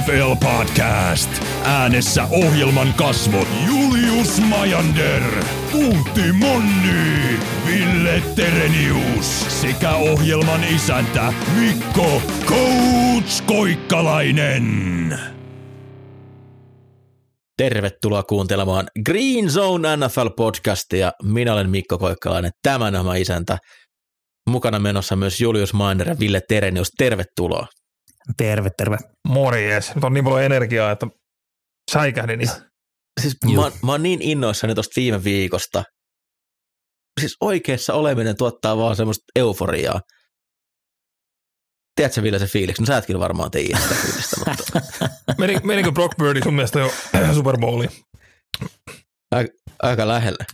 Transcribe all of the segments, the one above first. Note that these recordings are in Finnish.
NFL Podcast. Äänessä ohjelman kasvot Julius Majander, Puutti Monni, Ville Terenius sekä ohjelman isäntä Mikko Coach Koikkalainen. Tervetuloa kuuntelemaan Green Zone NFL-podcastia. Minä olen Mikko Koikkalainen, tämän oma isäntä. Mukana menossa myös Julius Mainer ja Ville Terenius. Tervetuloa. Terve, terve. Morjes. Nyt on niin paljon energiaa, että säikähdin. Ja... Siis mä, mä oon niin innoissani tuosta viime viikosta. Siis oikeassa oleminen tuottaa vaan semmoista euforiaa. Tiedätkö Ville se fiiliksi? No sä etkin varmaan tiedä sitä fiilistä, mutta... Meni, menikö Brock Birdie sun mielestä jo Super Bowliin? Aika, aika lähellä.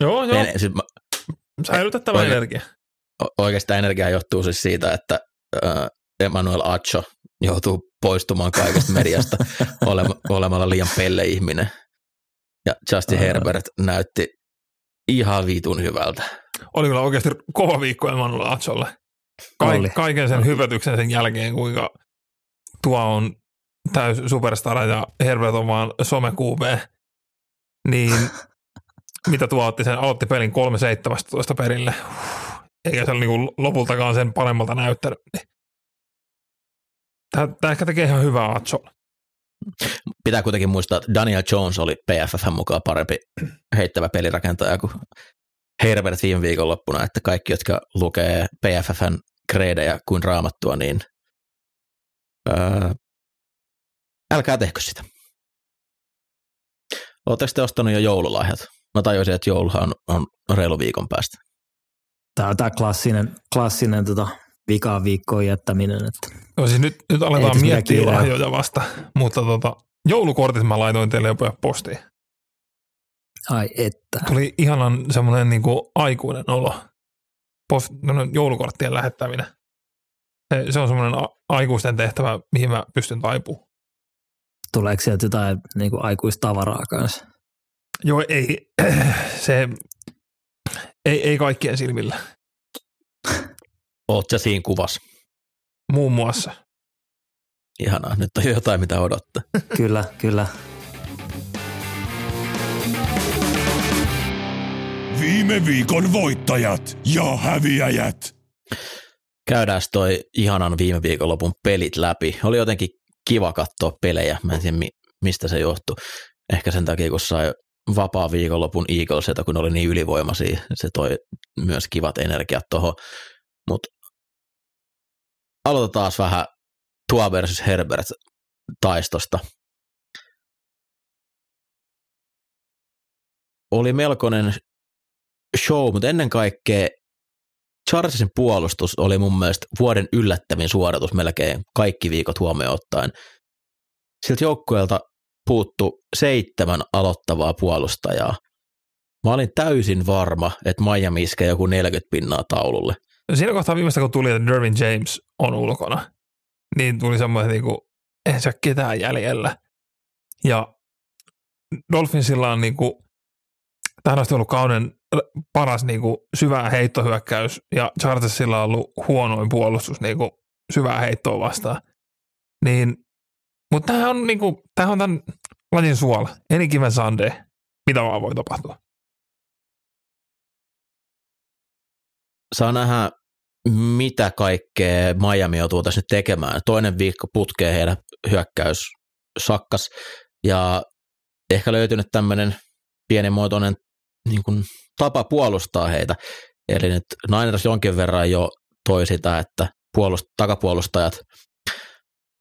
Joo, joo. En, siis mä, Säilytettävä Oike- energia. oikeastaan energia johtuu siis siitä, että äh, Emmanuel Acho joutuu poistumaan kaikesta mediasta olema, olemalla liian pelle ihminen. Ja Justin Aa. Herbert näytti ihan vitun hyvältä. Oli kyllä oikeasti kova viikko Emanuel Atsolle. Oli. Ka- kaiken sen hyvätyksen sen jälkeen, kuinka tuo on täys superstara ja Herbert on vaan somekuube, niin mitä tuo otti sen, aloitti pelin 3-17 perille. Eikä se ole niinku lopultakaan sen paremmalta näyttänyt. Tämä, tämä ehkä tekee ihan hyvää Atsolle. Pitää kuitenkin muistaa, että Daniel Jones oli PFF mukaan parempi heittävä pelirakentaja kuin Herbert viime viikonloppuna, että kaikki, jotka lukee PFFn kreidejä kuin raamattua, niin ää, älkää tehkö sitä. Oletteko te ostanut jo joululahjat? Mä tajusin, että jouluhan on, on reilu viikon päästä. Tämä on tämä klassinen, klassinen tota, vikaan viikkoon jättäminen. Että No siis nyt, nyt aletaan miettiä lahjoja vasta, mutta tota, joulukortit mä laitoin teille jo pojat postiin. ai että. Tuli ihanan semmoinen niinku aikuinen olo. Post, no, no, joulukorttien lähettäminen. Se, se on semmoinen a- aikuisten tehtävä, mihin mä pystyn taipumaan. Tuleeko sieltä jotain niin kuin aikuistavaraa kanssa? Joo, ei, se, ei, ei kaikkien silmillä. Oot sä siinä kuvassa? Muun muassa. Ihanaa, nyt on jotain mitä odottaa. kyllä, kyllä. Viime viikon voittajat ja häviäjät. käydään toi ihanan viime viikonlopun pelit läpi. Oli jotenkin kiva katsoa pelejä, mä en tiedä mi- mistä se johtui. Ehkä sen takia, kun sai vapaa viikonlopun Eaglesilta, kun oli niin ylivoimaisia, se toi myös kivat energiat tuohon. Mutta aloitetaan taas vähän tuo versus Herbert taistosta. Oli melkoinen show, mutta ennen kaikkea Chargersin puolustus oli mun mielestä vuoden yllättävin suoritus melkein kaikki viikot huomioon ottaen. Siltä joukkueelta puuttu seitsemän aloittavaa puolustajaa. Mä olin täysin varma, että Miami iskee joku 40 pinnaa taululle. No siinä kohtaa viimeistä, kun tuli, että Dervin James on ulkona, niin tuli semmoinen, niin eihän se ketään jäljellä. Ja Dolphinsilla on niin kuin, tähän asti ollut kauden paras niin kuin, syvää heittohyökkäys, ja Chargersilla on ollut huonoin puolustus niin kuin, syvää heittoa vastaan. Niin, mutta tämähän on, niin kuin, tämähän on tämän lajin suola. Any given Sunday. Mitä vaan voi tapahtua. Saa nähdä, mitä kaikkea Miami joutuu tässä nyt tekemään. Toinen viikko putkee heidän hyökkäys sakkas ja ehkä löytynyt tämmöinen pienimuotoinen niin kuin, tapa puolustaa heitä. Eli nyt Niners jonkin verran jo toi sitä, että puolust, takapuolustajat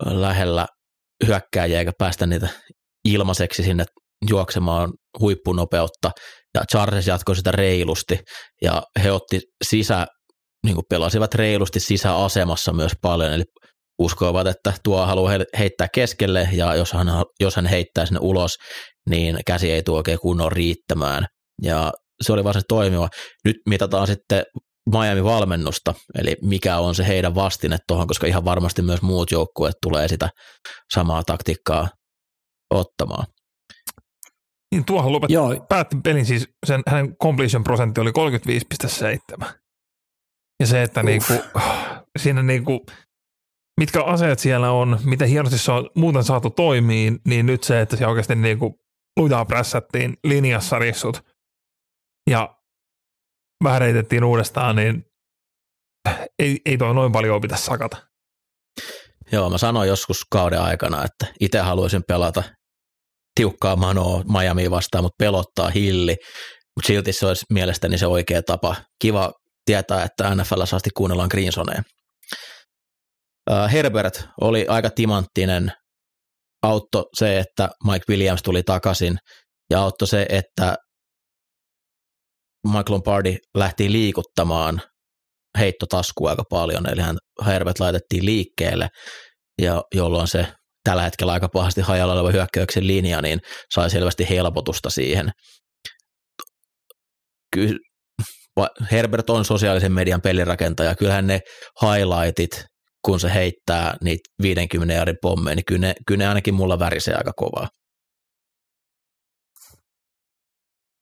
lähellä hyökkääjiä eikä päästä niitä ilmaiseksi sinne juoksemaan huippunopeutta. Ja Chargers jatkoi sitä reilusti ja he otti sisä, niin kuin pelasivat reilusti sisäasemassa myös paljon, eli uskoivat, että tuo haluaa he- heittää keskelle ja jos hän, jos hän heittää sinne ulos, niin käsi ei tuo oikein kunnon riittämään. Ja se oli se toimiva. Nyt mitataan sitten Miami-valmennusta, eli mikä on se heidän vastine tuohon, koska ihan varmasti myös muut joukkueet tulee sitä samaa taktiikkaa ottamaan. Niin tuohon lopet, Joo, päätti pelin siis, sen, hänen completion prosentti oli 35,7. Ja se, että niinku, siinä niinku, mitkä aseet siellä on, miten hienosti se on muuten saatu toimiin, niin nyt se, että se oikeasti niin kuin lujaa prässättiin linjassa rissut ja vähän reitettiin uudestaan, niin ei, ei toi noin paljon pitäisi sakata. Joo, mä sanoin joskus kauden aikana, että itse haluaisin pelata tiukkaa manoa Miami vastaan, mutta pelottaa hilli. Mutta silti se olisi mielestäni se oikea tapa. Kiva tietää, että NFL saasti kuunnellaan Greensoneen. Herbert oli aika timanttinen. Auttoi se, että Mike Williams tuli takaisin ja auttoi se, että Mike Lombardi lähti liikuttamaan heittotaskua aika paljon, eli hän Herbert laitettiin liikkeelle, ja jolloin se tällä hetkellä aika pahasti hajalla oleva hyökkäyksen linja, niin sai selvästi helpotusta siihen. Herbert on sosiaalisen median pelirakentaja, kyllähän ne highlightit, kun se heittää niitä 50 jarin pommeja, niin kyllä ne, kyllä ne ainakin mulla värisee aika kovaa.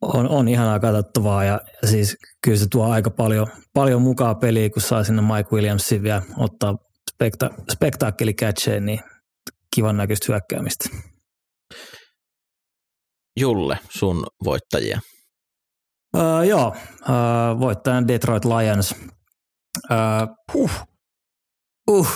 On, on ihanaa katsottavaa ja siis kyllä se tuo aika paljon, paljon mukaan peliä, kun saa sinne Mike Williamsin vielä ottaa spekta, spektaakkelikätseen, niin kivan näköistä hyökkäämistä. Julle, sun voittajia. Uh, joo, uh, voittajan Detroit Lions. Uh, Huh. uh,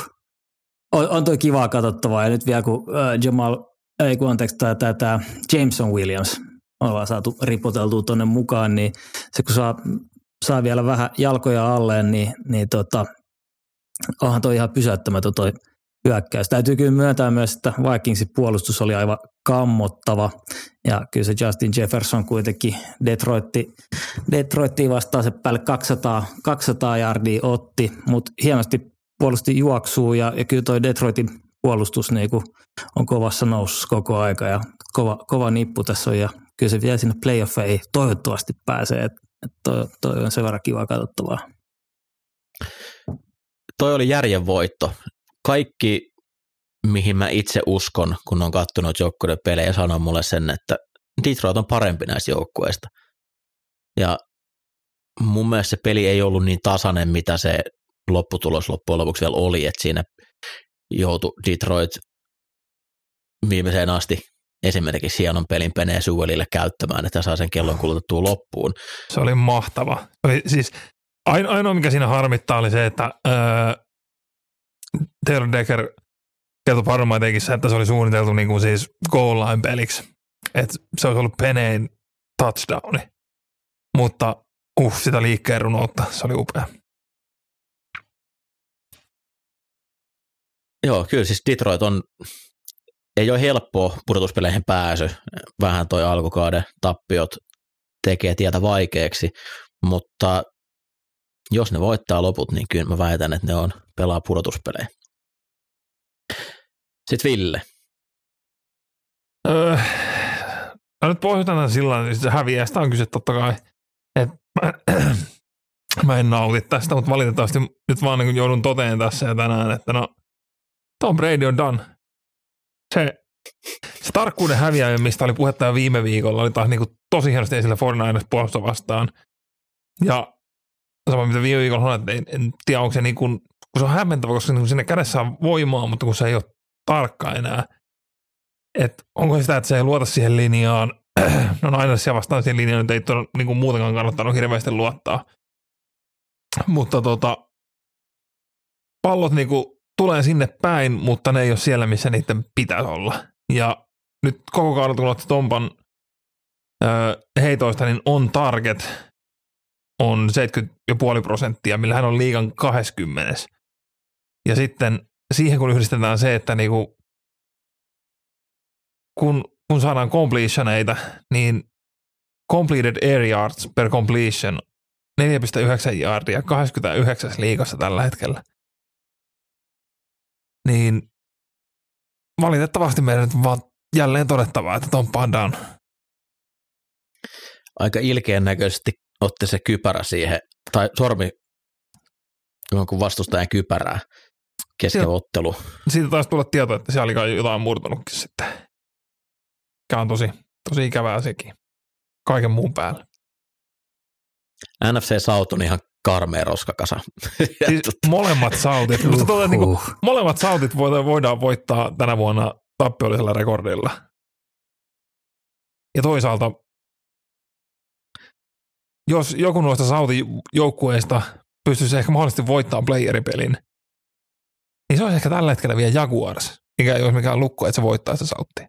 on, on toi kivaa katsottavaa ja nyt vielä kun uh, Jamal, ei kun anteeksi, tämä, tämä Jameson Williams ollaan saatu ripoteltua tuonne mukaan, niin se kun saa, saa vielä vähän jalkoja alleen, niin, niin tota, onhan toi ihan pysäyttämätön toi hyökkäys. Täytyy kyllä myöntää myös, että Vikingsin puolustus oli aivan kammottava ja kyllä se Justin Jefferson kuitenkin Detroitti, Detroittiin vastaan se päälle 200, 200 yardia otti, mutta hienosti puolusti juoksuu ja, ja kyllä toi Detroitin puolustus niin on kovassa nousussa koko aika ja kova, kova nippu tässä on ja kyllä se vielä sinne playoffeihin toivottavasti pääsee, että toi, toi on sen verran kiva katsottavaa. Toi oli järjen voitto. Kaikki, mihin mä itse uskon, kun on kattonut joukkueiden pelejä, sanoo mulle sen, että Detroit on parempi näistä joukkueista. Ja mun mielestä se peli ei ollut niin tasainen, mitä se lopputulos loppujen lopuksi vielä oli, että siinä joutui Detroit viimeiseen asti esimerkiksi hienon pelin Penee Sewellille käyttämään, että saa sen kellon kulutettua loppuun. Se oli mahtava. Oli, siis ainoa, mikä siinä harmittaa, oli se, että öö, Taylor Decker kertoi varmaan teki se, että se oli suunniteltu niin kuin siis goal line peliksi. Että se olisi ollut Peneen touchdowni. Mutta uh, sitä liikkeen runoutta, se oli upea. Joo, kyllä siis Detroit on, ei ole helppoa pudotuspeleihin pääsy. Vähän toi alkukauden tappiot tekee tietä vaikeaksi, mutta jos ne voittaa loput, niin kyllä mä väitän, että ne on pelaa pudotuspelejä. Sitten Ville. Öö, mä nyt pohjutan sillä että se häviästä on kyse totta kai. Et mä, mä en nauti tästä, mutta valitettavasti nyt vaan niin joudun toteen tässä ja tänään, että no Tom Brady on done. Se, se tarkkuuden häviäjä, mistä oli puhetta viime viikolla, oli taas niin kuin tosi hienosti esillä 49ers puolusta vastaan. Ja sama mitä viime viikolla sanoin, että en, en tiedä, onko se niin kuin, kun se on hämmentävä, koska niin sinne kädessä on voimaa, mutta kun se ei ole tarkka enää. Että onko se sitä, että se ei luota siihen linjaan. no aina siellä vastaan siihen linjaan, että ei todella, niin kuin muutenkaan kannattanut hirveästi luottaa. Mutta tota, pallot niin kuin tulee sinne päin, mutta ne ei ole siellä, missä niiden pitäisi olla. Ja nyt koko kauden kun otti Tompan ö, heitoista, niin on target on 70,5 prosenttia, millä hän on liigan 20. Ja sitten siihen kun yhdistetään se, että niinku, kun, kun saadaan completioneita, niin completed air yards per completion 4,9 yardia 29 liigassa tällä hetkellä. Niin valitettavasti meidän nyt vaan jälleen todettavaa, että Tom Pandan Aika ilkeän näköisesti otti se kypärä siihen, tai sormi jonkun vastustajan kypärää kesken ottelu. siitä taisi tulla tieto, että siellä oli jotain murtunutkin sitten. Mikä on tosi, tosi ikävää sekin. Kaiken muun päälle. NFC South on ihan karmea roskakasa. Siis molemmat sautit, mutta tuota, niin kuin, Uhuh. molemmat sautit voidaan, voidaan voittaa tänä vuonna tappiollisella rekordilla. Ja toisaalta, jos joku noista sautijoukkueista pystyisi ehkä mahdollisesti voittamaan playeripelin, niin se olisi ehkä tällä hetkellä vielä Jaguars, mikä ei olisi mikään lukko, että se voittaa sitä sauttia.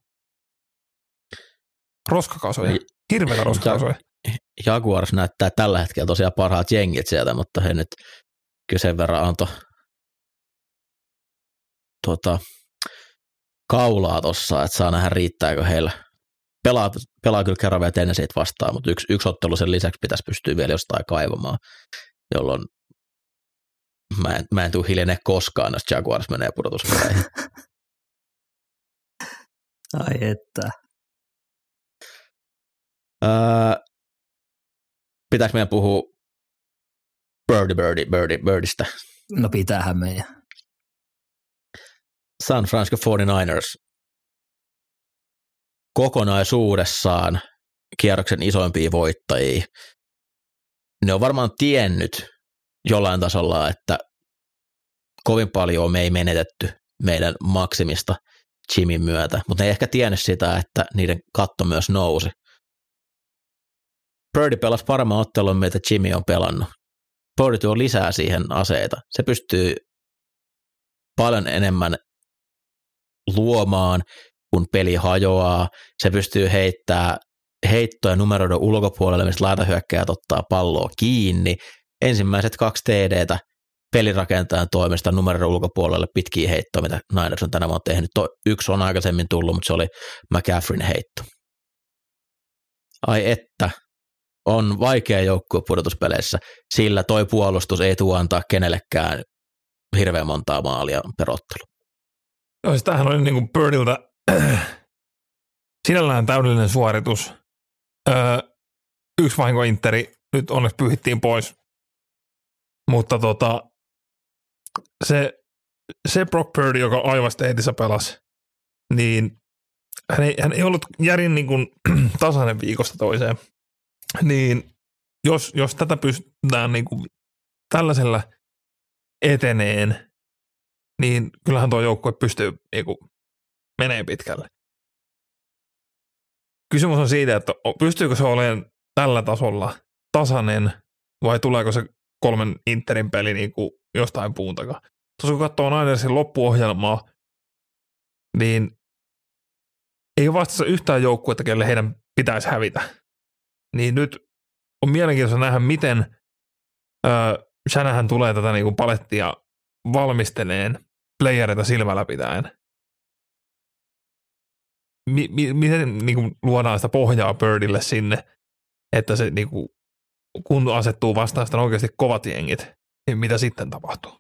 Roskakasoja. Hirveitä roskakasoja. Jaguars näyttää tällä hetkellä tosiaan parhaat jengit sieltä, mutta he nyt kyllä sen verran antoi tota, kaulaa tossa, että saa nähdä riittääkö heillä. Pelaa, pelaa kyllä kerran vielä Tennesseet vastaan, mutta yksi, yksi ottelu sen lisäksi pitäisi pystyä vielä jostain kaivamaan, jolloin mä en, mä en tule hiljene koskaan, jos Jaguars menee pudotuspeleihin. Ai että. Öö, pitääkö meidän puhua Birdie, Birdie, Birdie, Birdistä? No pitäähän meidän. San Francisco 49ers kokonaisuudessaan kierroksen isoimpia voittajia. Ne on varmaan tiennyt jollain tasolla, että kovin paljon me ei menetetty meidän maksimista Jimin myötä, mutta ne ei ehkä tiennyt sitä, että niiden katto myös nousi. Birdie pelasi paremman ottelun, mitä Jimmy on pelannut. Birdie tuo lisää siihen aseita. Se pystyy paljon enemmän luomaan, kun peli hajoaa. Se pystyy heittämään heittoja numeroiden ulkopuolelle, mistä laitahyökkäjät ottaa palloa kiinni. Ensimmäiset kaksi TDtä pelirakentajan toimesta numeroiden ulkopuolelle pitkiä heittoja, mitä Niners on tänä vuonna tehnyt. Yksi on aikaisemmin tullut, mutta se oli McCaffreyn heitto. Ai että, on vaikea joukkue pudotuspeleissä, sillä toi puolustus ei tuo antaa kenellekään hirveän montaa maalia perottelu. Joo, siis tämähän oli niin kuin Birdiltä sinällään täydellinen suoritus. Öö, yksi vahinko Interi nyt onneksi pyhittiin pois. Mutta tota, se, se Brock Purdy, joka aivasteetissä pelasi, niin hän ei, hän ei ollut järin niin kuin tasainen viikosta toiseen. Niin jos, jos tätä pystytään niin kuin tällaisella eteneen, niin kyllähän tuo joukkue pystyy niin kuin, menee pitkälle. Kysymys on siitä, että pystyykö se olemaan tällä tasolla tasainen vai tuleeko se kolmen Interin peli niin kuin jostain puun takaa. Tuossa kun katsoo Ninersin loppuohjelmaa, niin ei ole vastassa yhtään joukkuetta, kelle heidän pitäisi hävitä. Niin nyt on mielenkiintoista nähdä, miten Shanahan tulee tätä niin kuin palettia valmisteleen playereita silmällä pitäen. Mi- mi- miten niin kuin, luodaan sitä pohjaa Birdille sinne, että se niin kuin, kun asettuu vastaan sitä oikeasti kovat jengit, niin mitä sitten tapahtuu?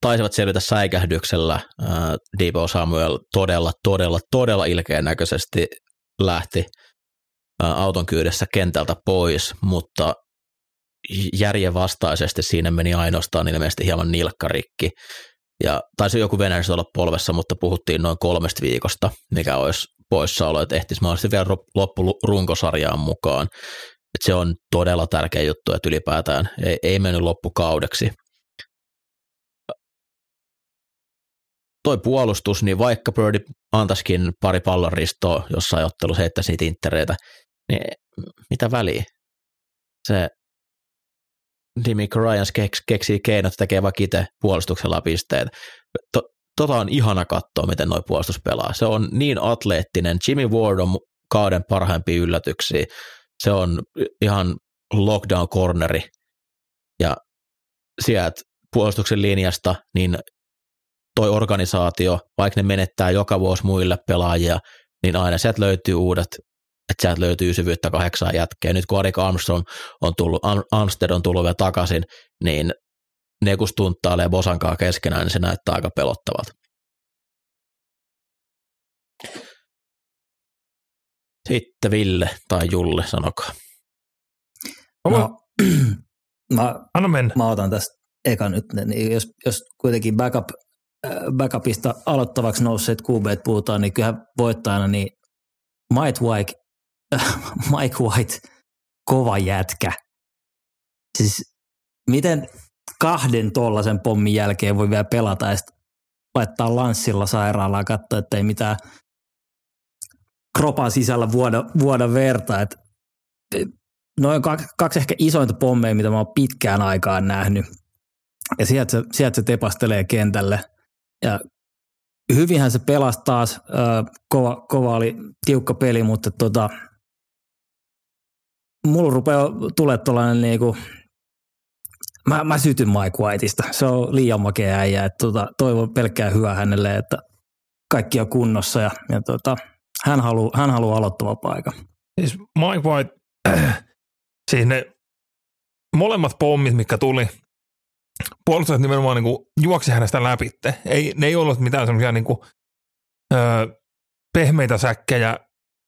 Taisivat selvitä säikähdyksellä. Ää, Debo Samuel todella, todella, todella ilkeän näköisesti lähti ää, auton kyydessä kentältä pois, mutta järjen vastaisesti siinä meni ainoastaan ilmeisesti hieman nilkkarikki. Ja taisi joku venäjässä olla polvessa, mutta puhuttiin noin kolmesta viikosta, mikä olisi poissaolo, että ehtisi mahdollisesti vielä ro- loppu runkosarjaan mukaan. Et se on todella tärkeä juttu, että ylipäätään ei, ei mennyt loppukaudeksi. Toi puolustus, niin vaikka Birdie antaisikin pari pallon ristoa jossain ottelussa, heittäisi niitä intereitä, niin mitä väliä? Se Dimick Ryans keks, keksii keinot, tekee vaikka itse puolustuksella pisteet. To, tota on ihana katsoa, miten noi puolustus pelaa. Se on niin atleettinen. Jimmy Ward on kauden parhaimpia yllätyksiä. Se on ihan lockdown corneri. Ja sieltä puolustuksen linjasta, niin toi organisaatio, vaikka ne menettää joka vuosi muille pelaajia, niin aina sieltä löytyy uudet että sieltä löytyy syvyyttä kahdeksan jätkeä. Nyt kun Arik Armstrong on tullut, Armstead on tullut vielä takaisin, niin ne kun stunttailee Bosankaa keskenään, niin se näyttää aika pelottavalta. Sitten Ville tai Julle, sanokaa. No, mä, Anna mennä. mä otan tästä eka nyt, niin jos, jos kuitenkin backup, äh, backupista aloittavaksi nousseet QB puhutaan, niin kyllähän voittajana niin Mike White, Mike White, kova jätkä. Siis miten kahden tollasen pommin jälkeen voi vielä pelata ja laittaa lanssilla sairaalaan katsoa, että ei mitään kropan sisällä vuoda, vuoda verta. Et, noin kaksi, kaksi ehkä isointa pommeja, mitä mä oon pitkään aikaan nähnyt. Ja sieltä se, sieltä se tepastelee kentälle. Ja hyvinhän se pelasi taas. Kova, kova oli tiukka peli, mutta tota, mulla rupeaa tulee tuollainen niinku, mä, mä sytyn Mike Whiteista. Se on liian makea äijä. Et tota, toivon pelkkää hyvää hänelle, että kaikki on kunnossa ja, ja tota, hän haluaa hän haluu aloittava paikan. Siis Mike White, siis ne molemmat pommit, mikä tuli, puolustajat nimenomaan niin kuin juoksi hänestä läpi. Ei, ne ei ollut mitään semmoisia niin kuin, öö, pehmeitä säkkejä,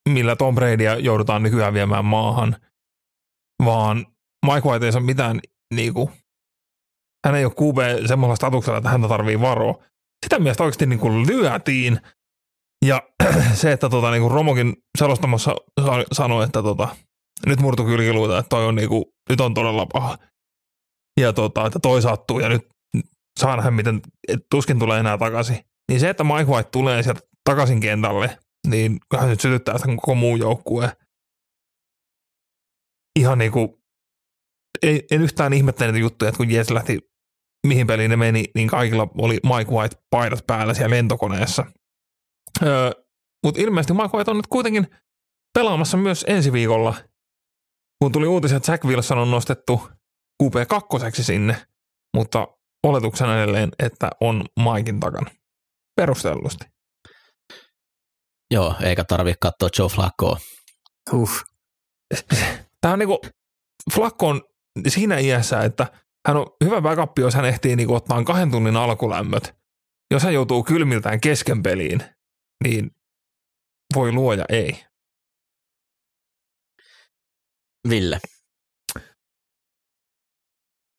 millä Tom Bradya joudutaan nykyään viemään maahan, vaan Mike White ei saa mitään, niin kuin, hän ei ole QB semmoisella statuksella, että häntä tarvii varoa. Sitä miestä oikeasti niin kuin lyötiin, ja se, että tota, niin kuin Romokin selostamassa sanoi, että tota, nyt murtu kylkiluita, että toi on, niin kuin, nyt on todella paha ja tota, että toi sattuu ja nyt saa nähdä, miten tuskin tulee enää takaisin. Niin se, että Mike White tulee sieltä takaisin kentälle, niin hän nyt sytyttää sitä koko muu joukkue. Ihan niin kuin, ei, en yhtään ihmettele niitä juttuja, että kun Jets lähti, mihin peliin ne meni, niin kaikilla oli Mike White paidat päällä siellä lentokoneessa. Öö, Mutta ilmeisesti Mike White on nyt kuitenkin pelaamassa myös ensi viikolla, kun tuli uutisia, että Jack Wilson on nostettu QP2 sinne, mutta oletuksena edelleen, että on Maikin takana. Perustellusti. Joo, eikä tarvi katsoa Joe Flaccoa. Huh. Tämä on niinku, Flacco on siinä iässä, että hän on hyvä backup, jos hän ehtii niinku ottaa kahden tunnin alkulämmöt. Jos hän joutuu kylmiltään kesken peliin, niin voi luoja ei. Ville.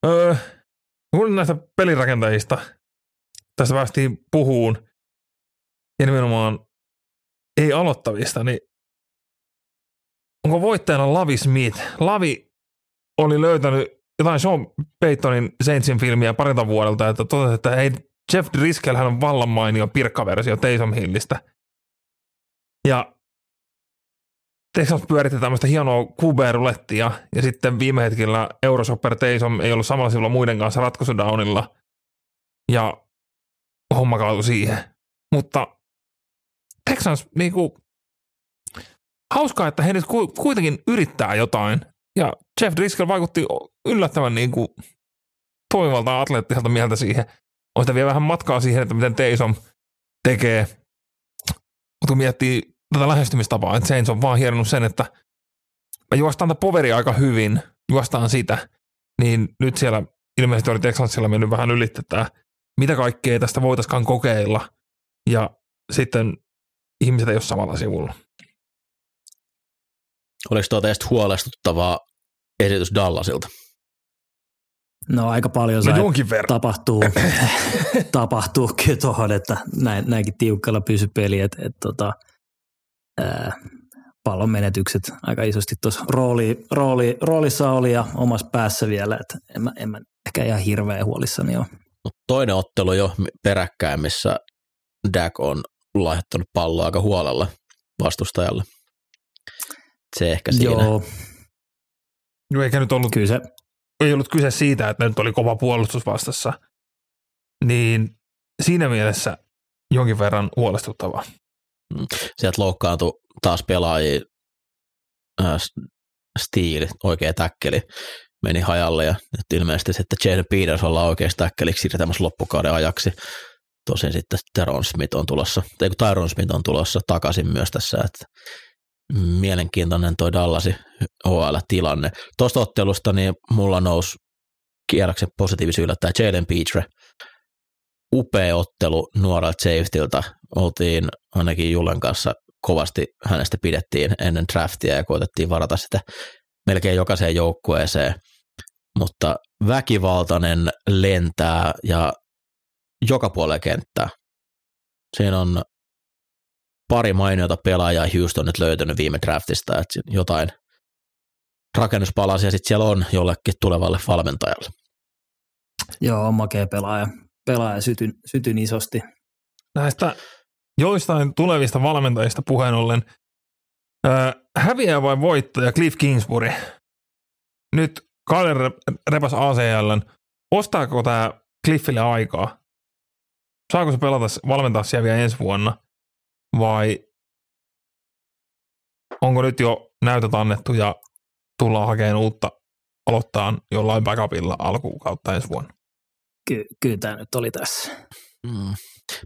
Öö, kun näistä pelirakentajista tästä päästiin puhuun ja nimenomaan ei aloittavista, niin onko voittajana Lavi Smith? Lavi oli löytänyt jotain Sean Paytonin Saintsin filmiä parilta vuodelta, että totesi, että hei, Jeff Driscoll hän on vallan mainio pirkkaversio Taysom Hillistä. Ja Texas pyöritti tämmöistä hienoa QB-rulettia ja sitten viime hetkellä Euroshopper Taysom ei ollut samalla sivulla muiden kanssa ratkaisudownilla ja homma kaatui siihen. Mutta Texans niinku, hauskaa, että he nyt kuitenkin yrittää jotain ja Jeff Driscoll vaikutti yllättävän niinku toimivalta atleettiselta mieltä siihen. On sitä vielä vähän matkaa siihen, että miten Taysom tekee. Mutta kun miettii tätä lähestymistapaa, että Saints on vaan hieronnut sen, että me juostaan tätä poveri aika hyvin, juostaan sitä, niin nyt siellä ilmeisesti oli Texansilla mennyt vähän ylitetään, mitä kaikkea tästä voitaisiin kokeilla, ja sitten ihmiset ei ole samalla sivulla. Oliko tuo teistä huolestuttavaa esitys Dallasilta? No aika paljon no, jonkin verran. tapahtuu, tapahtuu tuohon, että näin, näinkin tiukkalla pysy peli, että et, tota, pallon menetykset aika isosti tuossa rooli, rooli, roolissa oli ja omassa päässä vielä, että en mä, en mä ehkä ihan hirveän huolissani ole. Toinen ottelu jo peräkkäin, missä Dak on laittanut palloa aika huolella vastustajalle. Se ehkä siinä. Joo. No eikä nyt ollut, Kyllä se. ei ollut kyse siitä, että nyt oli kova puolustus vastassa. Niin siinä mielessä jonkin verran huolestuttavaa. Mm. Sieltä loukkaantui taas pelaajia, äh, Steel, oikea täkkeli, meni hajalle ja nyt ilmeisesti sitten Jaden Peters ollaan oikeasti täkkeliksi siirtämässä loppukauden ajaksi. Tosin sitten Teron Smith on tulossa, tai Tyron Smith on tulossa takaisin myös tässä, että mielenkiintoinen toi Dallasi OL-tilanne. Tuosta ottelusta niin mulla nousi kierroksen positiivisen yllättäen Jalen Petre, upea ottelu nuorelta safetyltä. Oltiin ainakin Julen kanssa kovasti hänestä pidettiin ennen draftia ja koitettiin varata sitä melkein jokaiseen joukkueeseen, mutta väkivaltainen lentää ja joka puolella kenttää. Siinä on pari mainiota pelaajaa Houston nyt löytänyt viime draftista, että jotain, rakennuspalasia sitten siellä on jollekin tulevalle valmentajalle. Joo, on makea pelaaja. Pelaaja sytyn, sytyn isosti. Näistä joistain tulevista valmentajista puheen ollen, ää, häviää vai voittaja Cliff Kingsbury? Nyt Kalle repäs ACL. Ostaako tämä Cliffille aikaa? Saako se pelata, valmentaa siellä vielä ensi vuonna? Vai onko nyt jo näytöt annettu ja tullaan hakemaan uutta aloittaa jollain backupilla alkukautta ensi vuonna? Ky- kyllä tämä nyt oli tässä. Mm.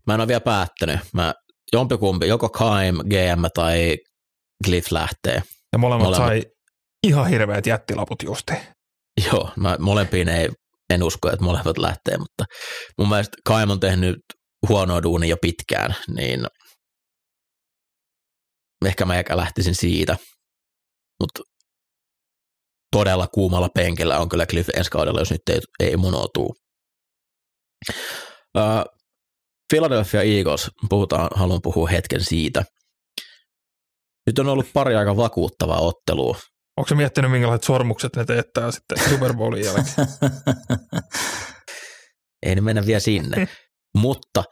Mä en ole vielä päättänyt. Mä, jompikumpi, joko Kaim, GM tai Cliff lähtee. Ja molemmat, molemmat. sai ihan hirveät jättilaput justi. Joo, mä molempiin ei, en usko, että molemmat lähtee, mutta mun mielestä Kaim on tehnyt huonoa duunia jo pitkään, niin ehkä mä ehkä lähtisin siitä. Mutta todella kuumalla penkillä on kyllä Cliff ensi kaudella, jos nyt ei, ei munoutuu. Uh, Philadelphia Eagles, puhutaan, haluan puhua hetken siitä. Nyt on ollut pari aika vakuuttavaa ottelua. Onko se miettinyt, minkälaiset sormukset ne teettää sitten Super Bowlin jälkeen? Ei ne mennä vielä sinne. Mutta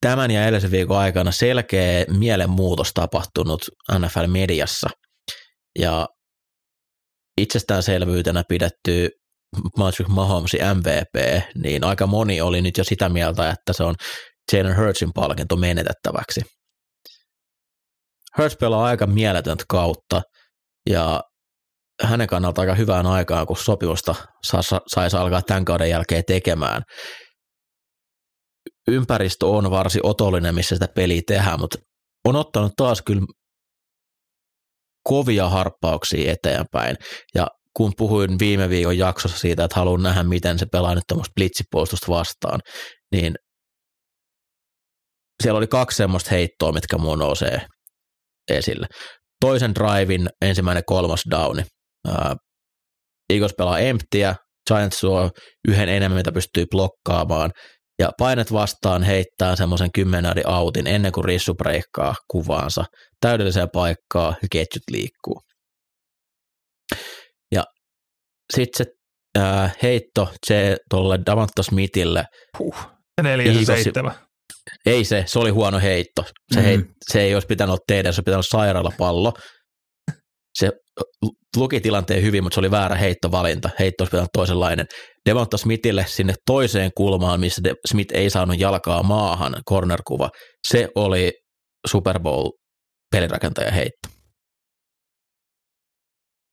tämän ja edellisen viikon aikana selkeä mielenmuutos tapahtunut NFL-mediassa. Ja itsestäänselvyytenä pidetty Patrick Mahomesin MVP, niin aika moni oli nyt jo sitä mieltä, että se on Jalen Hurtsin palkinto menetettäväksi. Hurts pelaa aika mieletöntä kautta ja hänen kannalta aika hyvään aikaan, kun sopimusta saisi alkaa tämän kauden jälkeen tekemään. Ympäristö on varsin otollinen, missä sitä peliä tehdään, mutta on ottanut taas kyllä kovia harppauksia eteenpäin. Ja kun puhuin viime viikon jaksossa siitä, että haluan nähdä, miten se pelaa nyt tämmöistä blitsipuolustusta vastaan, niin siellä oli kaksi semmoista heittoa, mitkä muun nousee esille. Toisen drivein ensimmäinen kolmas downi. Eagles pelaa emptiä, Giants suo yhden enemmän, mitä pystyy blokkaamaan, ja painet vastaan heittää semmoisen kymmenäri autin ennen kuin Rissu breikkaa kuvaansa täydelliseen paikkaan ja ketjut liikkuu. Ja sitten se ää, heitto se tuolle Davanta Smithille. Huh. Neljä seitsemän. Ei se, se oli huono heitto. Se, mm. heit, se ei olisi pitänyt olla teidän, se olisi pitänyt olla sairaalapallo. Se luki tilanteen hyvin, mutta se oli väärä heittovalinta. Heitto olisi pitänyt toisenlainen. Devonta Smithille sinne toiseen kulmaan, missä De- Smith ei saanut jalkaa maahan, cornerkuva. Se oli Super Bowl pelirakentaja heitto.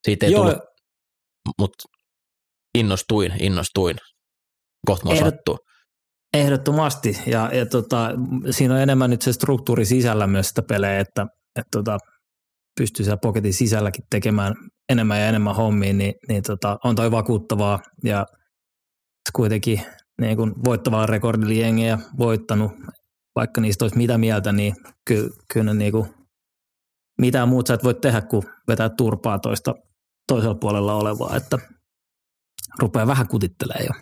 Siitä ei Joo. tullut, mutta innostuin, innostuin. Kohta Ehdot, sattuu. Ehdottomasti, ja, ja tota, siinä on enemmän nyt se struktuuri sisällä myös sitä pelejä, että, että tota, pystyy siellä poketin sisälläkin tekemään enemmän ja enemmän hommia, niin, niin tota, on toi vakuuttavaa, ja kuitenkin niin kun voittavaa rekordilla voittanut, vaikka niistä olisi mitä mieltä, niin kyllä, kyllä niin kuin, mitään muuta sä et voi tehdä kuin vetää turpaa toista toisella puolella olevaa, että rupeaa vähän kutittelee jo.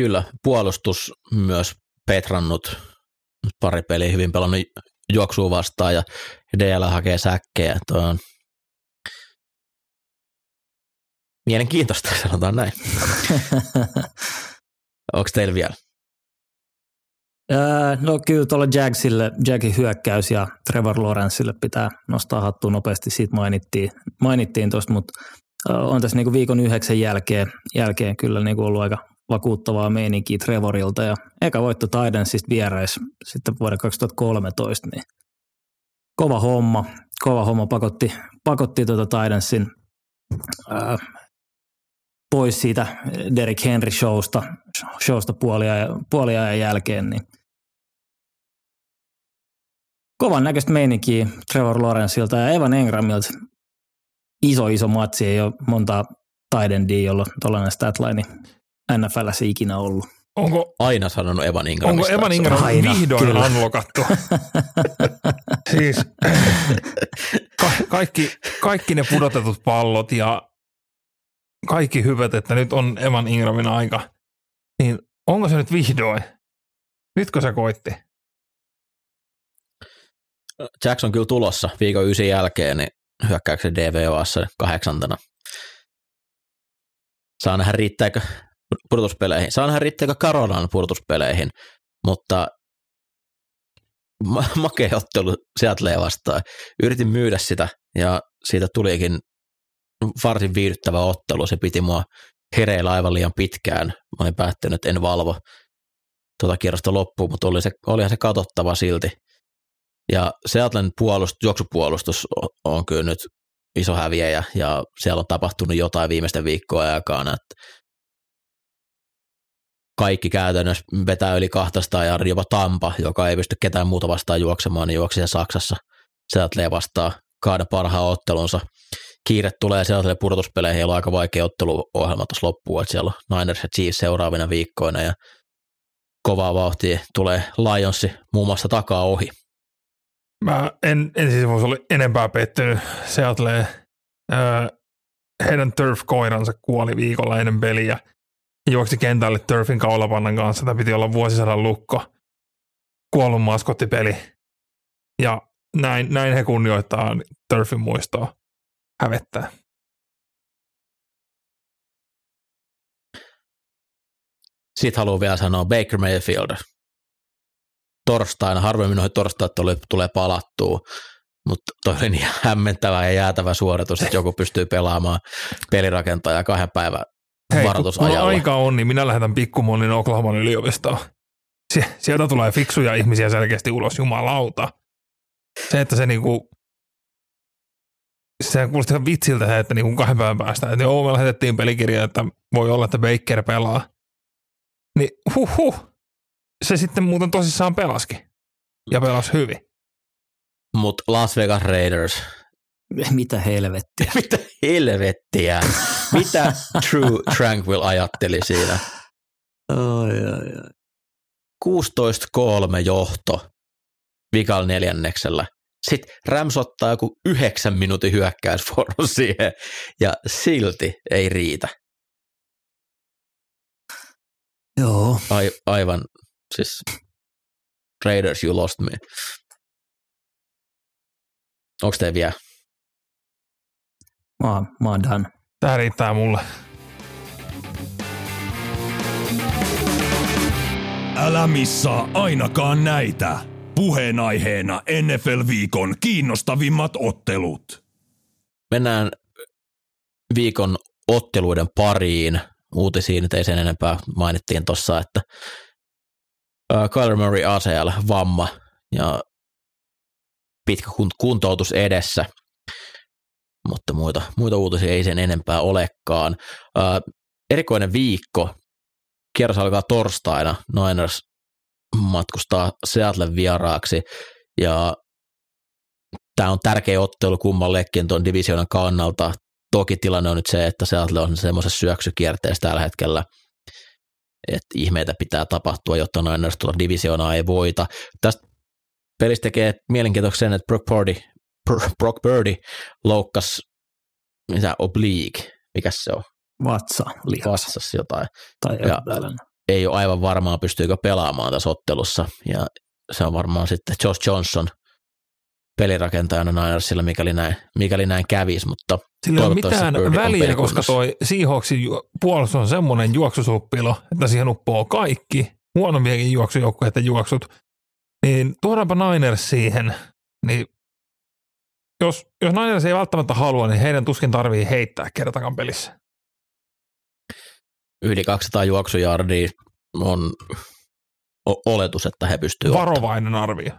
Kyllä, puolustus myös petrannut pari peliä hyvin pelannut juoksua vastaan ja DL hakee säkkejä. Tuo on mielenkiintoista, sanotaan näin. Onko teillä vielä? no kyllä tuolla Jagsille, Jagin hyökkäys ja Trevor Lawrenceille pitää nostaa hattua nopeasti, siitä mainittiin, mainittiin tuosta, mutta on tässä niinku viikon yhdeksän jälkeen, jälkeen kyllä niinku ollut aika vakuuttavaa meininkiä Trevorilta ja eka voitto Tidensista vierais sitten vuoden 2013, niin kova homma, kova homma pakotti, pakotti tuota Tidensin ää, pois siitä Derek Henry showsta, showsta puoliajan, puoliajan jälkeen, niin kovan näköistä meininkiä Trevor Lawrenceilta ja Evan Engramilta. Iso, iso matsi, ei ole monta Tidendia, jolla tuollainen statline NFLssä ikinä ollut. Onko aina sanonut Evan Ingramista? Onko Evan Ingram aina, vihdoin kyllä. unlockattu? siis ka- kaikki, kaikki ne pudotetut pallot ja kaikki hyvät, että nyt on Evan Ingramin aika. Niin onko se nyt vihdoin? Nytkö se koitti? Jackson kyllä tulossa viikon ysin jälkeen, niin hyökkäyksen DVOassa kahdeksantena. Saa nähdä riittääkö pudotuspeleihin. Saa nähdä riittääkö Karolan pudotuspeleihin, mutta ma- makea ottelu Seattlea vastaan. Yritin myydä sitä ja siitä tulikin varsin viihdyttävä ottelu. Se piti mua hereillä aivan liian pitkään. Mä olin päättänyt, että en valvo tuota kierrosta loppuun, mutta oli se, olihan se katsottava silti. Ja Seattlen puolust, juoksupuolustus on kyllä nyt iso häviäjä ja siellä on tapahtunut jotain viimeisten viikkojen aikana, että kaikki käytännössä vetää yli 200 ja jopa Tampa, joka ei pysty ketään muuta vastaan juoksemaan, niin juoksi Saksassa Seattle vastaa kaada parhaan ottelunsa. Kiire tulee Seattle pudotuspeleihin, heillä on aika vaikea otteluohjelma tuossa loppuun, että siellä on Niners ja Chiefs seuraavina viikkoina ja kovaa vauhtia tulee Lionsi muun muassa takaa ohi. Mä en, en siis voisi olla enempää pettynyt Seattleen. Öö, heidän turf-koiransa kuoli viikolla ennen peliä – juoksi kentälle Turfin kaulapannan kanssa. Tämä piti olla vuosisadan lukko. Kuollun maskottipeli. Ja näin, näin he kunnioittaa Turfin muistoa. Hävettää. Sitten haluan vielä sanoa Baker Mayfield. Torstaina, harvemmin noihin torstaina tulee, tulee palattua, mutta toi oli niin hämmentävä ja jäätävä suoritus, että joku pystyy pelaamaan pelirakentaja kahden päivän Hei, kun aika on, niin minä lähetän pikkumonnin Oklahoman yliopistoon. Sie- sieltä tulee fiksuja ihmisiä selkeästi ulos, jumalauta. Se, että se niinku, se kuulosti ihan vitsiltä se, että niinku kahden päivän päästä, että joo, me lähetettiin pelikirja, että voi olla, että Baker pelaa. Niin huh, se sitten muuten tosissaan pelaski. Ja pelasi hyvin. Mutta Las Vegas Raiders. Mitä helvettiä? Mitä helvettiä? Mitä True Tranquil ajatteli siinä? Oi, oi, oi. 16-3 johto vikal neljänneksellä. Sitten Rams ottaa joku yhdeksän minuutin hyökkäysvuoro siihen ja silti ei riitä. Joo. Ai, aivan, siis Raiders, you lost me. Onko te vielä? Mä oon, mä oon done. Tää riittää mulle. Älä missaa ainakaan näitä. Puheenaiheena NFL-viikon kiinnostavimmat ottelut. Mennään viikon otteluiden pariin. Uutisiin nyt ei sen enempää mainittiin tuossa, että Kyler Murray ACL-vamma ja pitkä kuntoutus edessä – mutta muita, muita uutisia ei sen enempää olekaan. Ää, erikoinen viikko. Kierros alkaa torstaina. Niners matkustaa Seattle vieraaksi ja tämä on tärkeä ottelu kummallekin tuon divisionan kannalta. Toki tilanne on nyt se, että Seattle on semmoisessa syöksykierteessä tällä hetkellä, että ihmeitä pitää tapahtua, jotta Niners tuota divisioonaa ei voita. Tästä pelistä tekee mielenkiintoisen sen, että Brock Purdy Brock Birdie loukkas, mitä oblique, mikä se on? Vatsa, lihas. Vatsassa jotain. Tai ja ei ole aivan varmaa, pystyykö pelaamaan tässä ottelussa. Ja se on varmaan sitten Josh Johnson pelirakentajana Ninersilla, mikäli näin, mikäli näin kävisi, mutta Sillä ei ole mitään väliä, koska toi Seahawksin puolustus on semmoinen juoksusuppilo, että siihen uppoo kaikki, huonompiakin juoksujoukkueiden juoksut, niin tuodaanpa Niners siihen, niin jos, jos Niners ei välttämättä halua, niin heidän tuskin tarvii heittää kertakaan pelissä. Yli 200 juoksujardia on oletus, että he pystyvät Varovainen ottaa. arvio.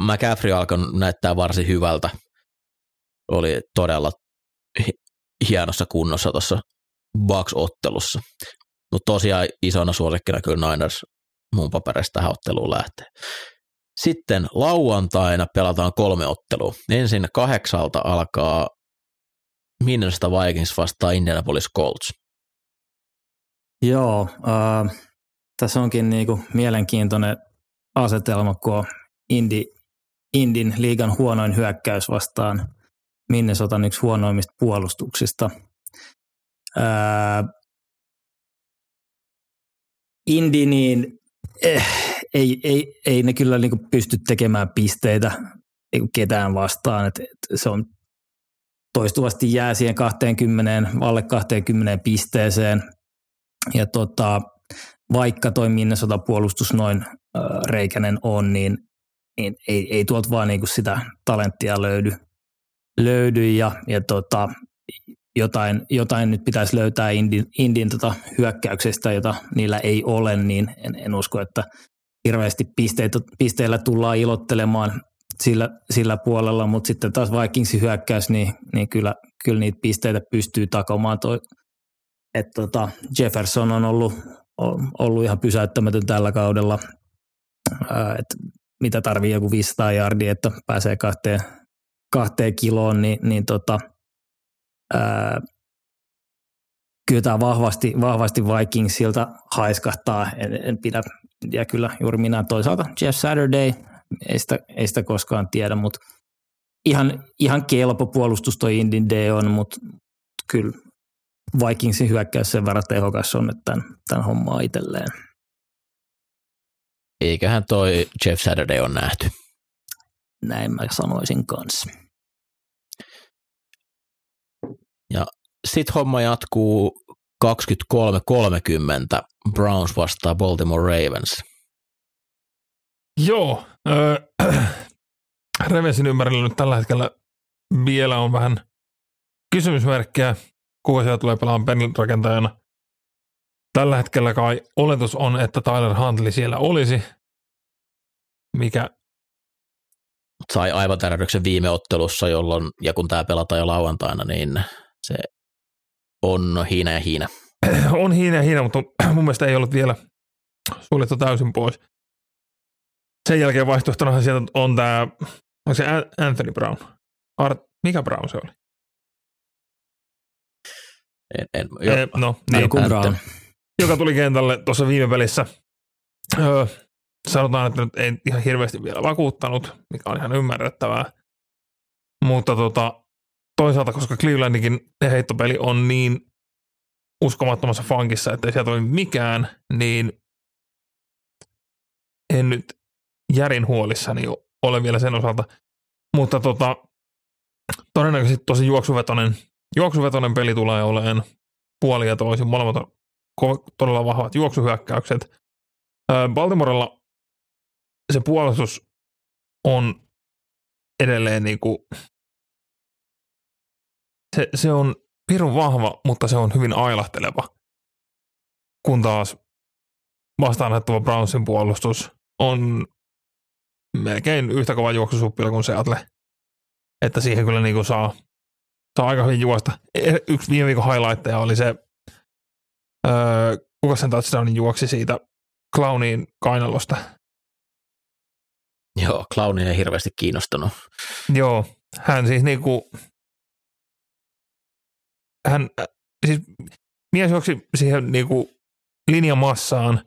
McCaffrey alkoi näyttää varsin hyvältä. Oli todella hienossa kunnossa tuossa Bucks-ottelussa. Mutta tosiaan isona suosikkina kyllä Niners mun paperista tähän otteluun lähtee. Sitten lauantaina pelataan kolme ottelua. Ensin kahdeksalta alkaa Minnesota Vikings vastaan Indianapolis Colts. Joo, äh, tässä onkin niinku mielenkiintoinen asetelma, kun Indi, Indin liigan huonoin hyökkäys vastaan Minnesotan yksi huonoimmista puolustuksista. Äh, Indi, niin eh, ei, ei, ei ne kyllä niin kuin pysty tekemään pisteitä niin kuin ketään vastaan. Et, et se on toistuvasti jää siihen 20, alle 20 pisteeseen. Ja tota, vaikka toi Minnesota puolustus noin äh, reikänen on, niin, niin ei, ei tuolta vaan niinku sitä talenttia löydy. löydy ja, ja tota, jotain, jotain nyt pitäisi löytää Indin, Indin tota hyökkäyksestä, jota niillä ei ole, niin en, en usko, että hirveästi pisteitä, pisteillä tullaan ilottelemaan sillä, sillä puolella, mutta sitten taas Vikingsin hyökkäys, niin, niin kyllä, kyllä niitä pisteitä pystyy takomaan. Toi, että tota Jefferson on ollut, ollut ihan pysäyttämätön tällä kaudella, että mitä tarvii joku 500 jardia, että pääsee kahteen, kahteen kiloon, niin, niin tota, ää, kyllä tämä vahvasti, vahvasti Vikingsilta haiskahtaa, en, en pidä, ja kyllä juuri minä toisaalta Jeff Saturday, ei sitä, ei sitä koskaan tiedä, mutta ihan, ihan kelpo puolustus toi Indin D on, mutta kyllä Vikingsin hyökkäys sen verran tehokas on, että tämän, tämän hommaa itselleen. Eiköhän toi Jeff Saturday on nähty. Näin mä sanoisin kanssa. Ja sitten homma jatkuu 23-30. Browns vastaa Baltimore Ravens. Joo, öö, Revensin ympärillä nyt tällä hetkellä vielä on vähän kysymysmerkkejä, kuka siellä tulee pelaamaan pelirakentajana. Tällä hetkellä kai oletus on, että Tyler Huntley siellä olisi, mikä sai aivan tärähdyksen viime ottelussa, jolloin, ja kun tämä pelataan jo lauantaina, niin se on hiina ja hiina. On hiina ja hiina, mutta mun mielestä ei ollut vielä suljettu täysin pois. Sen jälkeen vaihtoehtona sieltä on tämä, onko se Anthony Brown? Art, mikä Brown se oli? En, en, jo, e, no, niin, Brown. Joka tuli kentälle tuossa viime pelissä. Öö, sanotaan, että nyt ei ihan hirveästi vielä vakuuttanut, mikä on ihan ymmärrettävää. Mutta tota, toisaalta, koska Clevelandikin heittopeli on niin uskomattomassa funkissa, että ei sieltä ole mikään, niin en nyt järin huolissani ole vielä sen osalta. Mutta tota, todennäköisesti tosi juoksuvetoinen, juoksuvetoinen peli tulee olemaan puoli ja toisin. Molemmat on todella vahvat juoksuhyökkäykset. Baltimorella se puolustus on edelleen niin kuin, se, se on pirun vahva, mutta se on hyvin ailahteleva. Kun taas vastaanottava Brownsin puolustus on melkein yhtä kova juoksusuppila kuin Seattle. Että siihen kyllä niin kuin saa, saa aika hyvin juosta. E, yksi viime viikon highlightteja oli se, öö, kuka sen touchdownin juoksi siitä Clownin kainalosta. Joo, Clowni ei hirveästi kiinnostanut. Joo, hän siis niinku, hän, siis mies juoksi siihen niinku linjamassaan,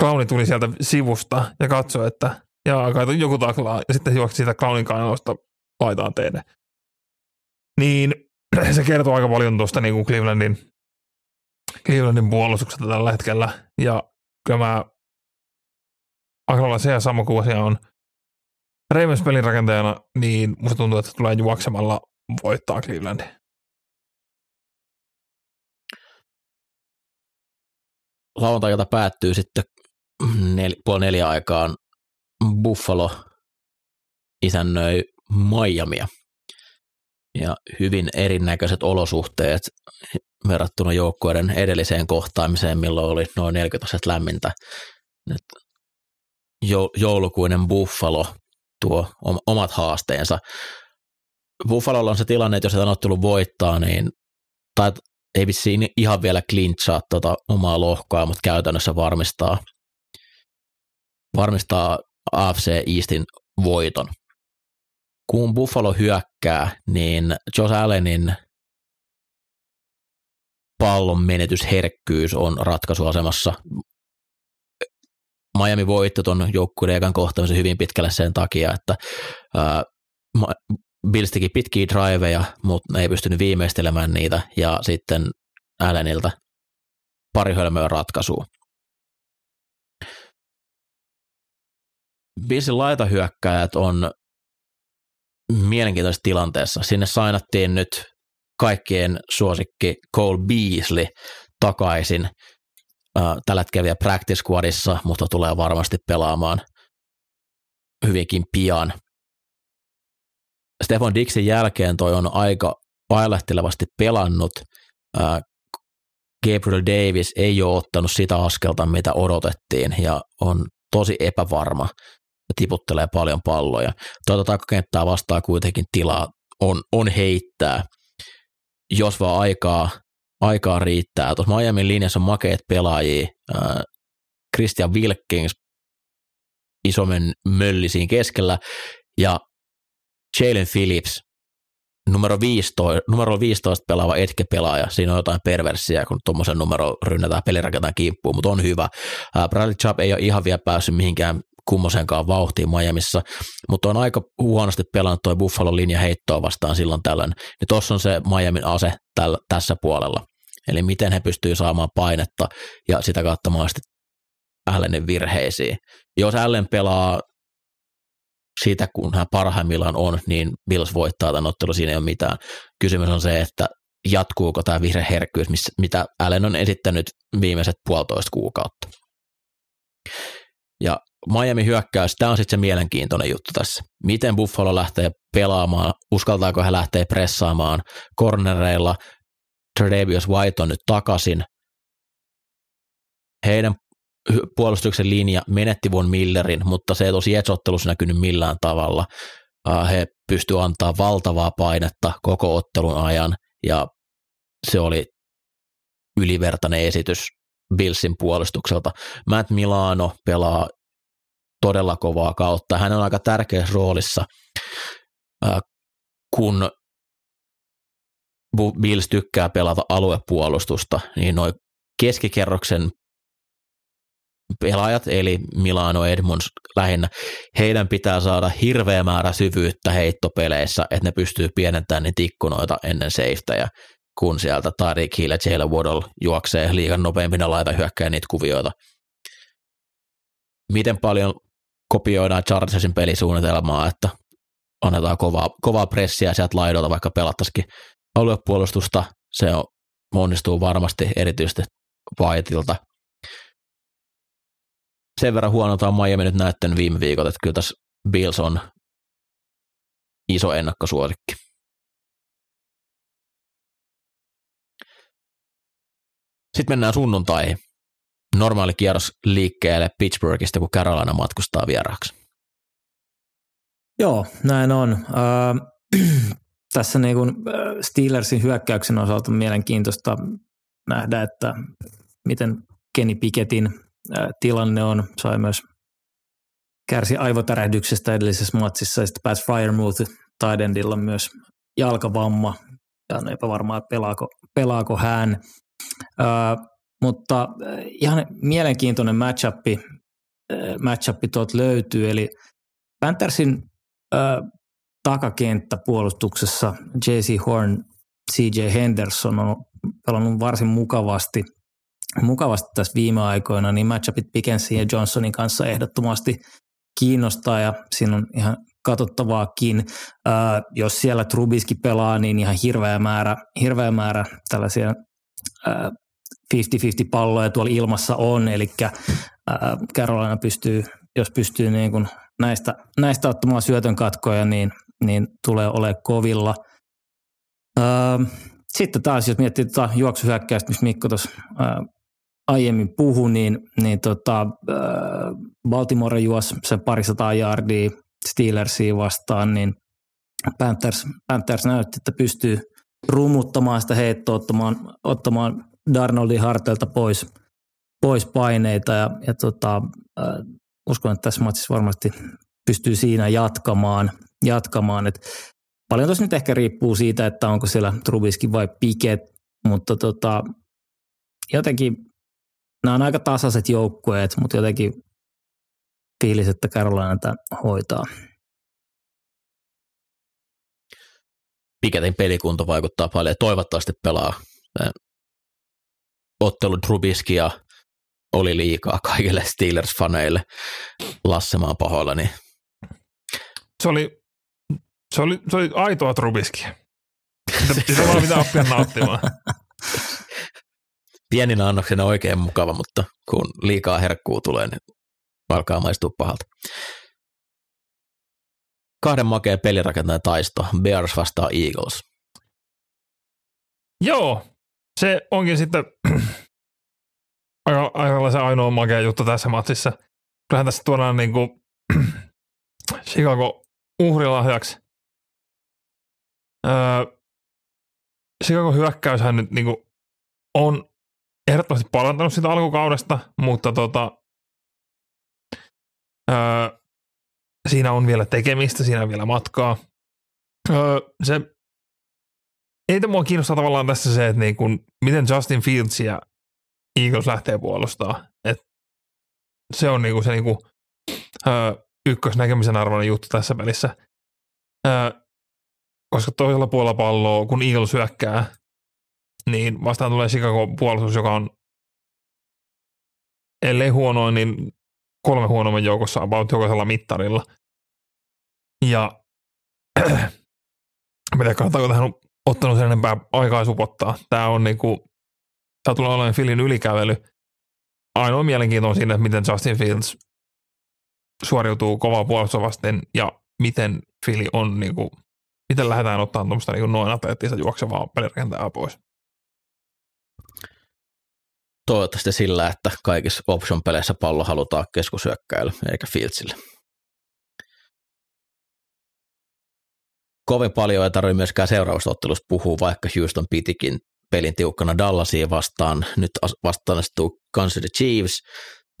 Clowni tuli sieltä sivusta ja katsoi, että ja alkaa joku taklaa ja sitten juoksi siitä clownin kainalosta laitaan teille. Niin se kertoo aika paljon tuosta niin kuin Clevelandin, Clevelandin puolustuksesta tällä hetkellä. Ja kyllä mä aika lailla se ja sama kuin asia on Ravens pelin rakentajana, niin musta tuntuu, että tulee juoksemalla voittaa Cleveland. Lauantai, päättyy sitten nel, puoli neljä aikaan Buffalo isännöi Miamia. Ja hyvin erinäköiset olosuhteet verrattuna joukkueiden edelliseen kohtaamiseen, milloin oli noin 40 astetta lämmintä. Nyt joulukuinen Buffalo tuo omat haasteensa. Buffalolla on se tilanne, että jos sitä ottelu voittaa, niin tai ei vissiin ihan vielä clinchaa tuota omaa lohkoa, mutta käytännössä varmistaa, varmistaa AFC Eastin voiton. Kun Buffalo hyökkää, niin Josh Allenin pallon menetysherkkyys on ratkaisuasemassa. Miami voitti tuon joukkueen ekan kohtaamisen hyvin pitkälle sen takia, että Bills teki pitkiä driveja, mutta ne ei pystynyt viimeistelemään niitä, ja sitten Allenilta pari hölmöä ratkaisua. Billsin laitahyökkäjät on mielenkiintoisessa tilanteessa. Sinne sainattiin nyt kaikkien suosikki Cole Beasley takaisin. Tällä hetkellä vielä practice squadissa, mutta tulee varmasti pelaamaan hyvinkin pian. Stefan Dixin jälkeen toi on aika pailehtelevasti pelannut. Gabriel Davis ei ole ottanut sitä askelta, mitä odotettiin, ja on tosi epävarma ja tiputtelee paljon palloja. Tuota takakenttää vastaa kuitenkin tilaa on, on heittää, jos vaan aikaa, aikaa riittää. Tuossa Miamin linjassa on makeet pelaajia, Christian Wilkins isomen möllisiin keskellä ja Jalen Phillips, numero 15, numero 15 pelaava etke-pelaaja, siinä on jotain perversiä, kun tuommoisen numero rynnätään pelirakentaan kimppuun, mutta on hyvä. Bradley Chubb ei ole ihan vielä päässyt mihinkään kummosenkaan vauhtiin Miamiissa, mutta on aika huonosti pelannut tuo Buffalo linja heittoa vastaan silloin tällöin. Niin tuossa on se Miamin ase tällä, tässä puolella. Eli miten he pystyvät saamaan painetta ja sitä kautta mahdollisesti Allenin virheisiin. Jos Allen pelaa siitä, kun hän parhaimmillaan on, niin Bills voittaa tämän ottelun, siinä ei ole mitään. Kysymys on se, että jatkuuko tämä herkkyys, mitä Allen on esittänyt viimeiset puolitoista kuukautta. Ja Miami hyökkäys, tämä on sitten se mielenkiintoinen juttu tässä. Miten Buffalo lähtee pelaamaan, uskaltaako he lähteä pressaamaan cornereilla, Tredavious White on nyt takaisin. Heidän puolustuksen linja menetti Von Millerin, mutta se ei tosi etsottelussa näkynyt millään tavalla. He pystyivät antaa valtavaa painetta koko ottelun ajan ja se oli ylivertainen esitys Billsin puolustukselta. Matt Milano pelaa todella kovaa kautta. Hän on aika tärkeässä roolissa, kun Bills tykkää pelata aluepuolustusta, niin noin keskikerroksen pelaajat, eli Milano Edmonds lähinnä, heidän pitää saada hirveä määrä syvyyttä heittopeleissä, että ne pystyy pienentämään niitä ikkunoita ennen safetyä, kun sieltä Tariq Hill ja Jalen Waddle juoksee liikan nopeimpina laita hyökkää niitä kuvioita. Miten paljon kopioidaan Chargersin pelisuunnitelmaa, että annetaan kovaa, kovaa pressiä sieltä laidolta, vaikka pelattaisikin aluepuolustusta, se on, onnistuu varmasti erityisesti Whiteilta – sen verran huonolta on Miami nyt näyttänyt viime viikot, että kyllä tässä Bills on iso ennakkosuosikki. Sitten mennään sunnuntaihin. Normaali kierros liikkeelle Pittsburghista, kun Carolina matkustaa vieraaksi. Joo, näin on. Äh, tässä niin kuin Steelersin hyökkäyksen osalta on mielenkiintoista nähdä, että miten Kenny Pickettin tilanne on. Sai myös kärsi aivotärähdyksestä edellisessä matsissa ja sitten pääsi Firemouth Tidendilla myös jalkavamma. Ja on epävarmaa, pelaako, pelaako hän. Ö, mutta ihan mielenkiintoinen matchupi, matchupi tuolta löytyy, eli Panthersin takakenttä puolustuksessa J.C. Horn, C.J. Henderson on pelannut varsin mukavasti – mukavasti tässä viime aikoina, niin matchupit Pickensin ja Johnsonin kanssa ehdottomasti kiinnostaa ja siinä on ihan katsottavaakin. Äh, jos siellä Trubiski pelaa, niin ihan hirveä määrä, hirveä määrä tällaisia äh, 50-50 palloja tuolla ilmassa on, eli äh, Carolina pystyy, jos pystyy niin kuin näistä, näistä ottamaan syötön katkoja, niin, niin tulee olemaan kovilla. Äh, sitten taas, jos miettii tuota juoksuhyökkäystä, missä Mikko tuossa äh, aiemmin puhu, niin, niin tota, äh, Baltimore juosi se parisataa jardia Steelersia vastaan, niin Panthers, Panthers näytti, että pystyy rumuttamaan sitä heittoa, ottamaan, ottamaan Darnoldin harteilta pois, pois paineita ja, ja tota, äh, uskon, että tässä matsissa varmasti pystyy siinä jatkamaan, jatkamaan. Et paljon tuossa nyt ehkä riippuu siitä, että onko siellä Trubiski vai Piket, mutta tota, jotenkin nämä on aika tasaiset joukkueet, mutta jotenkin fiilis, että Carolina tämän hoitaa. Piketin pelikunto vaikuttaa paljon. Toivottavasti pelaa ottelu Trubiskia oli liikaa kaikille Steelers-faneille lassemaan pahoilla, niin Se oli, se oli, se oli aitoa Trubiskia. Sitä, sitä vaan pitää oppia nauttimaan. pieninä annoksena oikein mukava, mutta kun liikaa herkkuu tulee, niin alkaa maistua pahalta. Kahden makeen pelirakentajan taisto, Bears vastaa Eagles. Joo, se onkin sitten aika, aika se ainoa makea juttu tässä matsissa. Kyllähän tässä tuodaan niin kuin Chicago uhrilahjaksi. Öö, Chicago hyökkäyshän nyt niin kuin on ehdottomasti parantanut sitä alkukaudesta, mutta tota, öö, siinä on vielä tekemistä, siinä on vielä matkaa. Öö, se ei mua kiinnostaa tavallaan tässä se, että niin kun, miten Justin Fields ja Eagles lähtee puolustaa. Et se on niinku se niinku, öö, ykkösnäkemisen arvoinen juttu tässä pelissä. Öö, koska toisella puolella palloa, kun Eagles hyökkää, niin vastaan tulee Chicago puolustus, joka on ellei huonoin, niin kolme huonomman joukossa about jokaisella mittarilla. Ja mitä kannattaako tähän ottanut sen enempää aikaa supottaa. Tämä on niinku, tämä tulee olemaan Philin ylikävely. Ainoa mielenkiinto on siinä, miten Justin Fields suoriutuu kovaa puolustusta vasten ja miten Philly on niinku, miten lähdetään ottamaan tuommoista niinku noin atleettista juoksevaa pelirakentajaa pois. Toivottavasti sillä, että kaikissa option-peleissä pallo halutaan keskusyökkäillä eikä Fieldsille. kovin paljon ei tarvitse myöskään seuraavassa ottelussa puhua, vaikka Houston pitikin pelin tiukkana Dallasia vastaan. Nyt vastaan astuu Kansas City Chiefs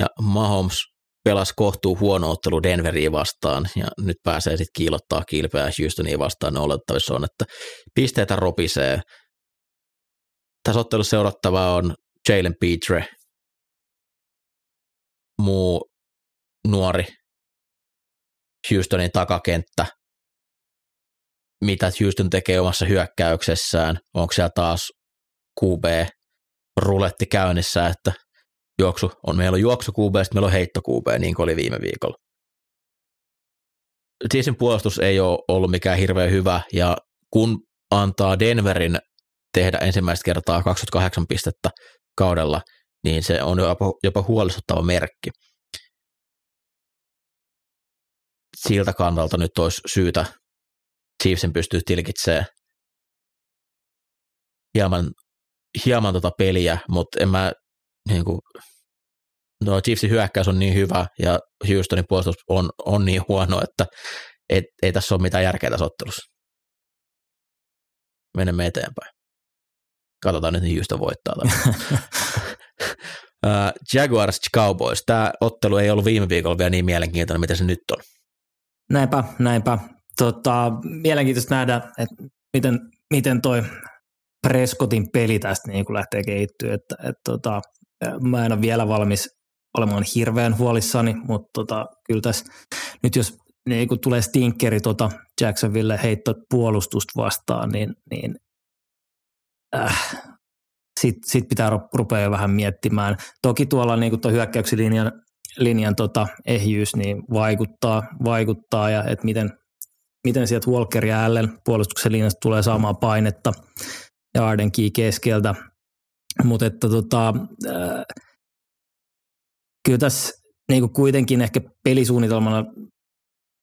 ja Mahomes pelasi kohtuu huono ottelu Denveriin vastaan ja nyt pääsee sitten kiilottaa kilpeä Houstoniin vastaan. Ne olettavissa on, että pisteitä ropisee. Tässä ottelussa seurattava on Jalen Petre, muu nuori Houstonin takakenttä, mitä Houston tekee omassa hyökkäyksessään. Onko siellä taas QB ruletti käynnissä, että juoksu on, meillä on juoksu QB, sitten meillä on heitto QB, niin kuin oli viime viikolla. Chiefsin puolustus ei ole ollut mikään hirveän hyvä, ja kun antaa Denverin tehdä ensimmäistä kertaa 28 pistettä kaudella, niin se on jopa, jopa huolestuttava merkki. Siltä kannalta nyt olisi syytä Chiefsin pystyy tilkitsemään hieman, hieman tota peliä, mutta en mä niin kuin, no Chiefsin hyökkäys on niin hyvä ja Houstonin puolustus on, on niin huono, että et, ei tässä ole mitään järkeä tässä ottelussa. Menemme eteenpäin. Katsotaan nyt, niin Houston voittaa. uh, Jaguars Cowboys. Tämä ottelu ei ollut viime viikolla vielä niin mielenkiintoinen, mitä se nyt on. Näinpä, näinpä tota, mielenkiintoista nähdä, että miten, miten toi Prescottin peli tästä niin kuin lähtee kehittyä, että, että tota, mä en ole vielä valmis olemaan hirveän huolissani, mutta tota, kyllä tässä nyt jos niin kun tulee stinkeri tota Jacksonville heitto puolustusta vastaan, niin, niin äh, sitten sit pitää rupea vähän miettimään. Toki tuolla niin kuin hyökkäyksen linjan, tota ehjyys niin vaikuttaa, vaikuttaa ja että miten, miten sieltä Walker ja Allen puolustuksen linjasta tulee saamaan painetta ja Ardenkin keskeltä. Mutta että tota, äh, kyllä tässä niin kuitenkin ehkä pelisuunnitelmana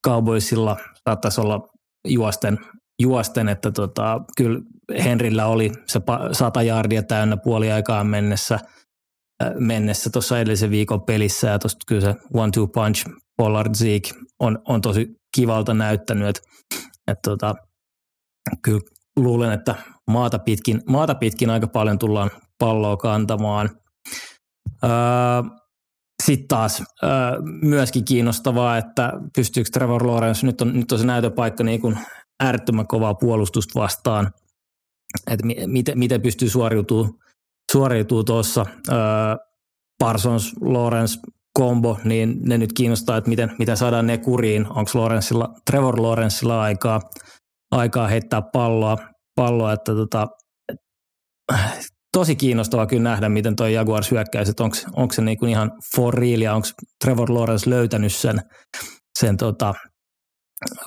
Cowboysilla saattaisi olla juosten, juosten että tota, kyllä Henrillä oli se sata jardia täynnä puoliaikaan mennessä, äh, mennessä tuossa edellisen viikon pelissä. Ja tuosta kyllä se one-two punch Pollard Zeke on, on tosi kivalta näyttänyt, että, että tota, kyllä luulen, että maata pitkin, maata pitkin aika paljon tullaan palloa kantamaan. Öö, sitten taas öö, myöskin kiinnostavaa, että pystyykö Trevor Lawrence, nyt on, nyt on se näytöpaikka niin kuin äärettömän kovaa puolustusta vastaan, että miten, miten pystyy suoriutumaan suoriutuu tuossa. Parsons, Lawrence, kombo, niin ne nyt kiinnostaa, että miten, miten saadaan ne kuriin. Onko Lorenzilla, Trevor Lorenzilla aikaa, aikaa heittää palloa, palloa että tota, tosi kiinnostavaa kyllä nähdä, miten toi Jaguars hyökkäisi, että onko se niinku ihan for real ja onko Trevor Lawrence löytänyt sen, sen tota,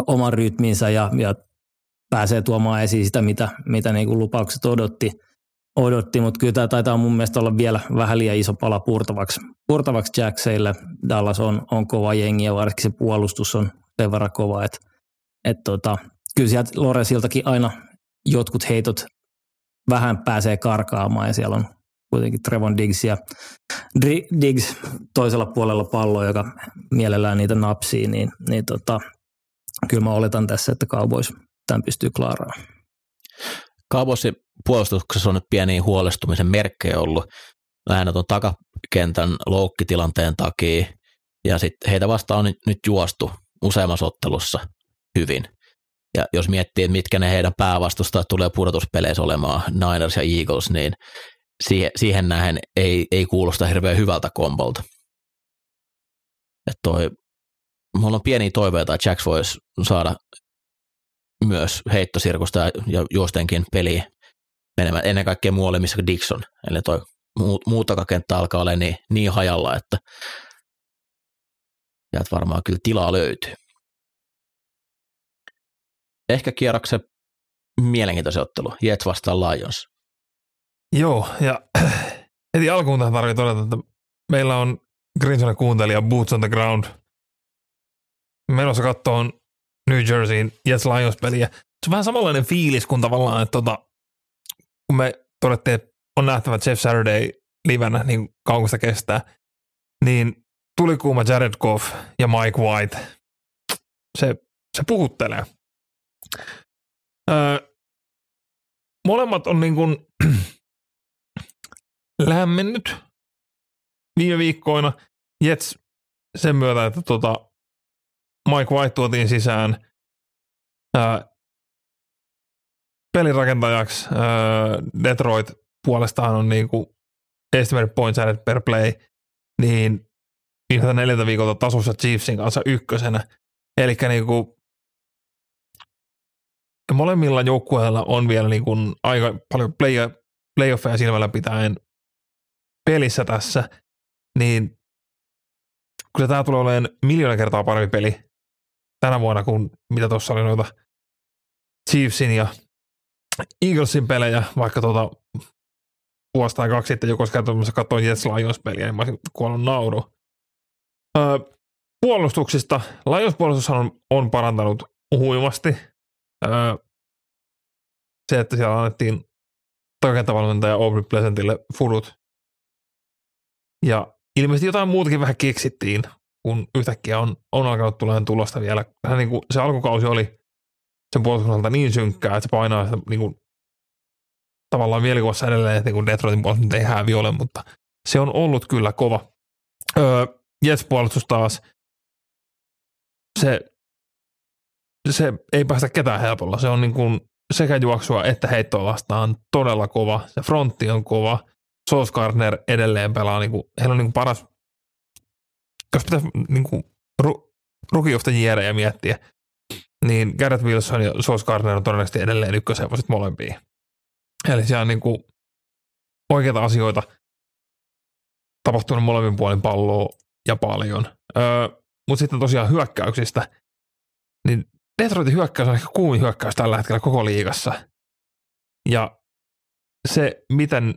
oman rytminsä ja, ja pääsee tuomaan esiin sitä, mitä, mitä niinku lupaukset odotti, odotti mutta kyllä tämä taitaa mun mielestä olla vielä vähän liian iso pala purtavaksi, purtavaksi Jackseille. Dallas on, on kova jengi ja varsinkin se puolustus on sen verran kova, että et tota, kyllä sieltä Lorensiltakin aina jotkut heitot vähän pääsee karkaamaan ja siellä on kuitenkin Trevon Diggs ja Diggs toisella puolella palloa, joka mielellään niitä napsii, niin, niin tota, kyllä mä oletan tässä, että Cowboys tämän pystyy klaaraamaan. Cowboysin puolustuksessa on nyt pieniä huolestumisen merkkejä ollut lähinnä tuon takakentän loukkitilanteen takia, ja sitten heitä vastaan on nyt juostu useammassa ottelussa hyvin. Ja jos miettii, että mitkä ne heidän päävastustajat tulee pudotuspeleissä olemaan, Niners ja Eagles, niin siihen, siihen nähen ei, ei kuulosta hirveän hyvältä kombolta. Että toi, mulla on pieniä toiveita, että Jacks voisi saada myös heittosirkusta ja juostenkin peliä menemään ennen kaikkea muualle, missä Dixon. Eli toi muu, muu takakenttä alkaa olla niin, niin hajalla, että ja varmaan kyllä tilaa löytyy ehkä kierroksen mielenkiintoisen ottelu, Jets vastaan Lions. Joo, ja heti alkuun tähän tarvitsee todeta, että meillä on Grinsonen kuuntelija Boots on the Ground menossa kattoon New Jerseyin Jets Lions peliä. Se on vähän samanlainen fiilis kuin tavallaan, että tota, kun me todettiin, että on nähtävä Jeff Saturday livenä, niin kauan sitä kestää, niin tuli kuuma Jared Goff ja Mike White. Se, se puhuttelee. Öö, molemmat on niin kuin lämmennyt viime viikkoina. Jets sen myötä, että tota Mike White tuotiin sisään öö, pelirakentajaksi. Öö, Detroit puolestaan on niin kuin estimate points added per play, niin viimeiseltä neljältä viikolta tasossa Chiefsin kanssa ykkösenä. Eli niin kuin ja molemmilla joukkueilla on vielä niin kuin aika paljon play, playoffeja silmällä pitäen pelissä tässä, niin kyllä tämä tulee olemaan miljoona kertaa parempi peli tänä vuonna kuin mitä tuossa oli noita Chiefsin ja Eaglesin pelejä, vaikka tuota vuosi tai kaksi sitten joku olisi katsoin Jets Lions-peliä, niin mä olisin kuollut nauru. Öö, puolustuksista. Lions puolustus on, on parantanut huimasti se, että siellä annettiin takentavalmentaja Aubrey Pleasantille furut. Ja ilmeisesti jotain muutakin vähän keksittiin, kun yhtäkkiä on, on alkanut tulemaan tulosta vielä. Vähän niin kuin se alkukausi oli sen puolustukselta niin synkkää, että se painaa sitä niin kuin, tavallaan mielikuvassa edelleen, että niin Detroitin puolustus ei hävi ole, mutta se on ollut kyllä kova. Öö, Jets-puolustus taas, se se ei päästä ketään helpolla. Se on niin kuin sekä juoksua että heittoa vastaan todella kova. Se frontti on kova. Sauce Gardner edelleen pelaa, niin kuin, heillä on niin kuin paras, jos pitäisi niin kuin, ru, rookie ja miettiä, niin Garrett Wilson ja Sauce Gardner on todennäköisesti edelleen ykköshevoset molempiin. Eli siellä on niin kuin oikeita asioita tapahtunut molemmin puolin palloa ja paljon. Öö, Mutta sitten tosiaan hyökkäyksistä, niin Detroitin hyökkäys on ehkä kuumin hyökkäys tällä hetkellä koko liigassa. Ja se, miten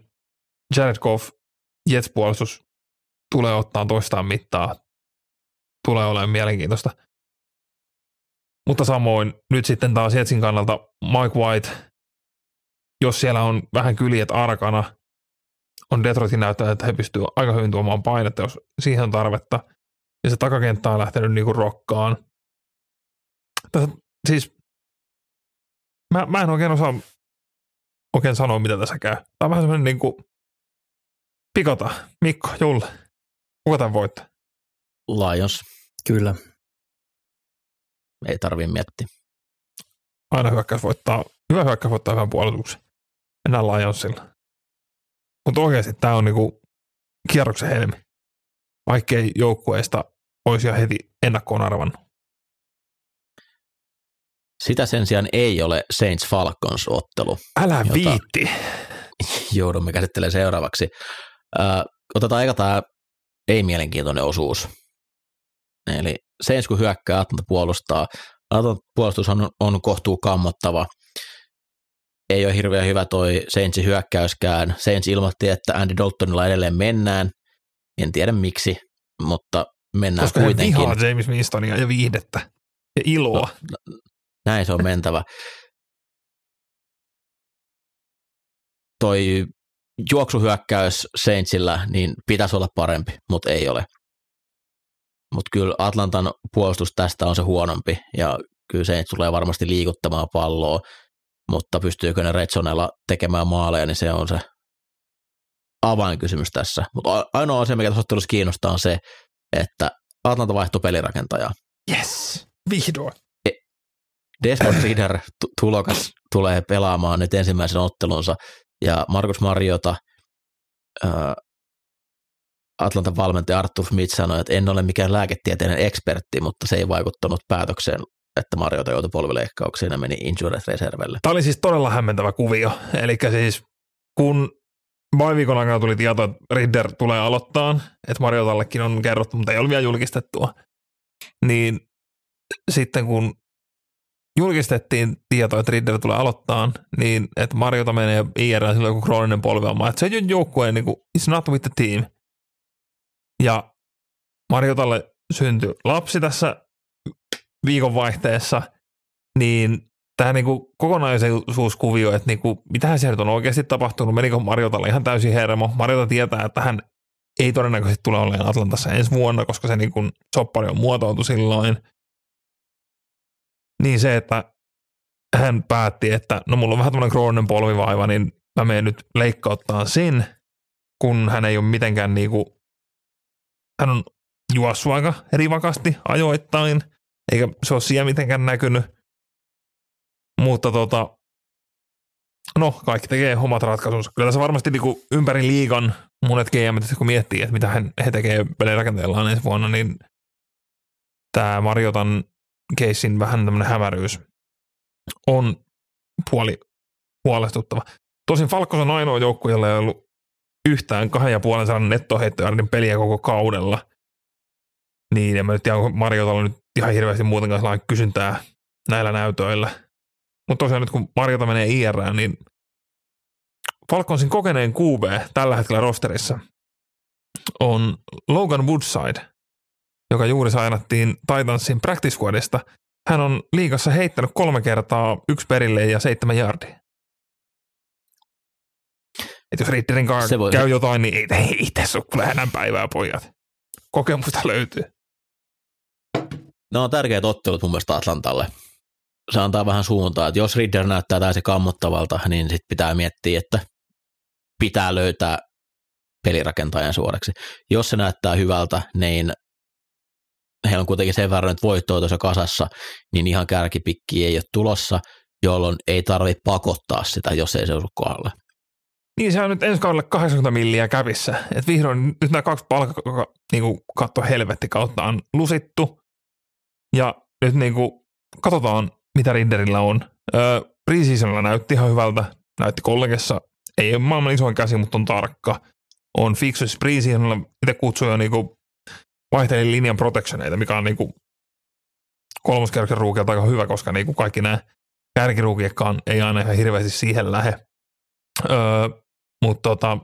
Jared Goff Jets-puolustus tulee ottaa toistaan mittaa, tulee olemaan mielenkiintoista. Mutta samoin nyt sitten taas Jetsin kannalta Mike White, jos siellä on vähän kyljet arkana, on Detroitin näyttää, että he pystyvät aika hyvin tuomaan painetta, jos siihen on tarvetta. Ja se takakenttä on lähtenyt niinku rokkaan tässä, siis mä, mä en oikein osaa oikein sanoa, mitä tässä käy. Tämä on vähän semmoinen niin kuin, pikota, Mikko, Julle. Kuka tämän voittaa? Lions. Kyllä. Ei tarvii miettiä. Aina hyökkäys voittaa, hyvä hyökkäys voittaa hyvän puolustuksen. Mennään Lionsilla. Mutta oikeasti tämä on niinku kierroksen helmi. Vaikkei joukkueesta olisi jo heti ennakkoon arvannut. Sitä sen sijaan ei ole Saints Falcons-ottelu. Älä jota, viitti. joudumme käsittelemään seuraavaksi. Ö, otetaan aika tämä ei-mielenkiintoinen osuus. Eli Saints kun hyökkää, Atlanta puolustaa. Atlanta puolustus on, on kohtuu kammottava. Ei ole hirveän hyvä toi Saintsin hyökkäyskään. Saints ilmoitti, että Andy Daltonilla edelleen mennään. En tiedä miksi, mutta mennään Koska kuitenkin. vihaa James Winstonia ja viihdettä ja iloa. No, näin se on mentävä. Toi juoksuhyökkäys Saintsillä, niin pitäisi olla parempi, mutta ei ole. Mutta kyllä Atlantan puolustus tästä on se huonompi, ja kyllä Saints tulee varmasti liikuttamaan palloa, mutta pystyykö ne Redsonella tekemään maaleja, niin se on se avainkysymys tässä. Mutta ainoa asia, mikä tässä ottelussa kiinnostaa, on se, että Atlanta vaihtoi pelirakentajaa. Yes, vihdoin. Desmond Reader tulokas tulee pelaamaan nyt ensimmäisen ottelunsa ja Markus Mariota ää, Atlantan valmentaja Arthur Smith sanoi, että en ole mikään lääketieteellinen ekspertti, mutta se ei vaikuttanut päätökseen, että Mariota joutui polvileikkauksiin ja meni injured reservelle. Tämä oli siis todella hämmentävä kuvio. Eli siis kun vain viikon aikana tuli tieto, että Ridder tulee aloittaa, että Mariotallekin on kerrottu, mutta ei ole vielä julkistettua, niin sitten kun julkistettiin tieto, että Ridder tulee aloittaa, niin että Mariota menee IR silloin joku krooninen polvelma, että se ei ole joukkueen, niin kuin, it's not with the team. Ja Mariotalle syntyi lapsi tässä viikonvaihteessa, niin tämä niinku kokonaisuuskuvio, että niinku, mitähän siellä nyt on oikeasti tapahtunut, menikö Mariotalle ihan täysin hermo. Mariota tietää, että hän ei todennäköisesti tule olemaan Atlantassa ensi vuonna, koska se niinku soppari on muotoiltu silloin. Niin se, että hän päätti, että no mulla on vähän tämmöinen krooninen polvivaiva, niin mä menen nyt leikkauttaa sen, kun hän ei ole mitenkään niinku, hän on juossut aika rivakasti ajoittain, eikä se ole siellä mitenkään näkynyt. Mutta tota, no kaikki tekee omat ratkaisunsa. Kyllä tässä varmasti niinku ympäri liigan monet GM, kun miettii, että mitä he tekee pelirakenteellaan ensi vuonna, niin tämä Marjotan keissin vähän tämmöinen hämäryys on puoli huolestuttava. Tosin Falkos on ainoa joukku, jolla ei ollut yhtään kahden ja puolen sadan nettoheittojardin peliä koko kaudella. Niin, ja mä nyt tiedän, onko Marjotalla nyt ihan hirveästi muutenkaan sellainen kysyntää näillä näytöillä. Mutta tosiaan nyt kun Marjota menee IR, niin Falconsin kokeneen QB tällä hetkellä rosterissa on Logan Woodside, joka juuri sainattiin Titansin practice squadista. Hän on liigassa heittänyt kolme kertaa yksi perille ja seitsemän jardia. Et jos Ritterin kanssa Se käy jotain, niin ei, ei tässä ole kyllä enää päivää, pojat. Kokemusta löytyy. Ne on tärkeät ottelut mun mielestä Atlantalle. Se antaa vähän suuntaa, että jos Ridder näyttää täysin kammottavalta, niin sitten pitää miettiä, että pitää löytää pelirakentajan suoraksi. Jos se näyttää hyvältä, niin heillä on kuitenkin sen verran, että voittoa tuossa kasassa, niin ihan kärkipikki ei ole tulossa, jolloin ei tarvitse pakottaa sitä, jos ei se osu kohdalle. Niin se on nyt ensi kaudelle 80 milliä kävissä. Et vihdoin nyt nämä kaksi palkka, niin katto helvetti kautta on lusittu. Ja nyt niin kuin, katsotaan, mitä Rinderillä on. Öö, Preseasonilla näytti ihan hyvältä. Näytti kollegessa. Ei ole maailman isoin käsi, mutta on tarkka. On fiksu. Siis Preseasonilla itse kutsui jo niin kuin, vaihtelin linjan protectioneita, mikä on niin kuin, kolmoskerroksen ruukilta aika hyvä, koska niin kuin kaikki nämä kärkiruukiekkaan ei aina ihan hirveästi siihen lähe. Öö, mutta tota,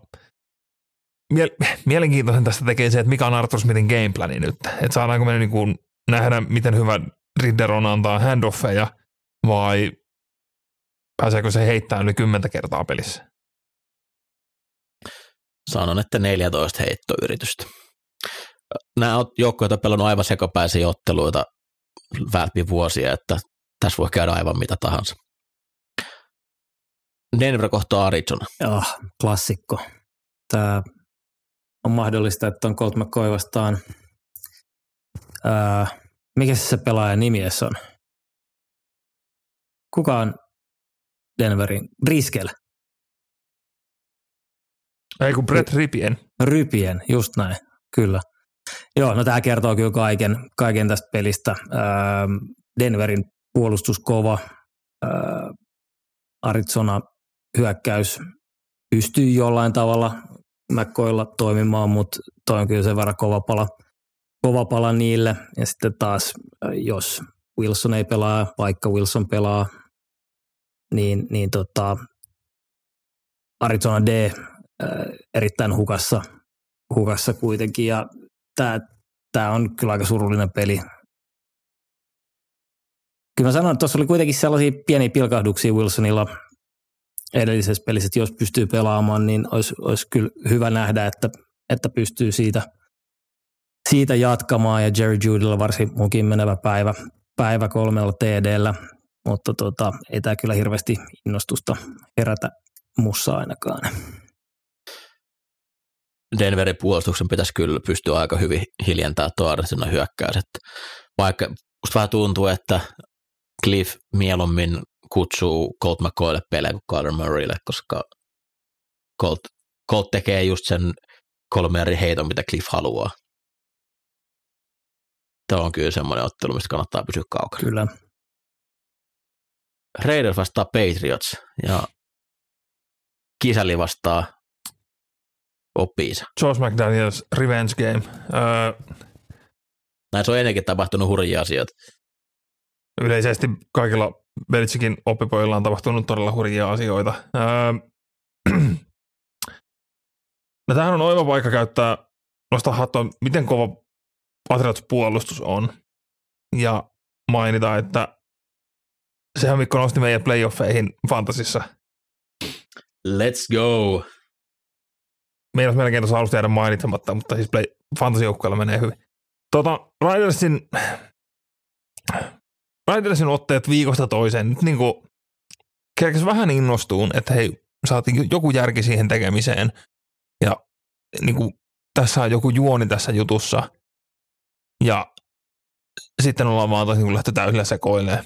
miel- mielenkiintoisen tästä tekee se, että mikä on Arthur Smithin gameplani nyt. Että saadaanko me niin kuin nähdä, miten hyvä Ridder on antaa handoffeja vai pääseekö se heittämään yli kymmentä kertaa pelissä. Sanon, että 14 heittoyritystä. Nämä joukkueet on pelannut aivan sekapäisiä otteluita läpi vuosia, että tässä voi käydä aivan mitä tahansa. Denver kohtaa Arizona. Joo, klassikko. Tämä on mahdollista, että on Colt McCoy vastaan. Ää, mikä se, se pelaajan nimi on? Kuka on Denverin? Riskel. Ei kun Brett Ripien. Rypien, just näin, kyllä. Joo, no tämä kertoo kyllä kaiken, kaiken tästä pelistä. Ää, Denverin puolustus kova, ää, Arizona hyökkäys pystyy jollain tavalla McCoylla toimimaan, mutta toi on kyllä sen verran kova pala, kova pala niille. Ja sitten taas, jos Wilson ei pelaa, vaikka Wilson pelaa, niin, niin tota, Arizona D erittäin hukassa, hukassa kuitenkin. Ja tämä, tämä on kyllä aika surullinen peli. Kyllä mä sanon, että tuossa oli kuitenkin sellaisia pieniä pilkahduksia Wilsonilla edellisessä pelissä, että jos pystyy pelaamaan, niin olisi, olisi kyllä hyvä nähdä, että, että pystyy siitä, siitä jatkamaan ja Jerry Judella varsin mukin menevä päivä, päivä kolmella TDllä, mutta tota, ei tämä kyllä hirveästi innostusta herätä mussa ainakaan. Denverin puolustuksen pitäisi kyllä pystyä aika hyvin hiljentämään tuo Arsenal hyökkäys. Että vaikka musta vähän tuntuu, että Cliff mieluummin kutsuu Colt McCoylle pelejä kuin Carter Murraylle, koska Colt, Colt tekee just sen kolme eri heiton, mitä Cliff haluaa. Tämä on kyllä semmoinen ottelu, mistä kannattaa pysyä kaukana. Kyllä. Raiders vastaa Patriots ja Kisali vastaa oppiinsa. Josh McDaniels Revenge Game. Öö, Näissä on ennenkin tapahtunut hurjia asioita. yleisesti kaikilla Belichikin oppipojilla on tapahtunut todella hurjia asioita. Öö, no tämähän on oiva paikka käyttää, nostaa hattua, miten kova Patriots puolustus on. Ja mainita, että sehän Mikko nosti meidän playoffeihin fantasissa. Let's go! Meidän melkein tuossa alusta jäädä mainitsematta, mutta siis play, fantasijoukkueella menee hyvin. Tota, Ridersin, Ridersin otteet viikosta toiseen nyt niinku kerkes vähän innostuun, että hei, saatiin joku järki siihen tekemiseen. Ja niinku, tässä on joku juoni tässä jutussa. Ja sitten ollaan vaan tosi lähtö täysillä sekoilemaan.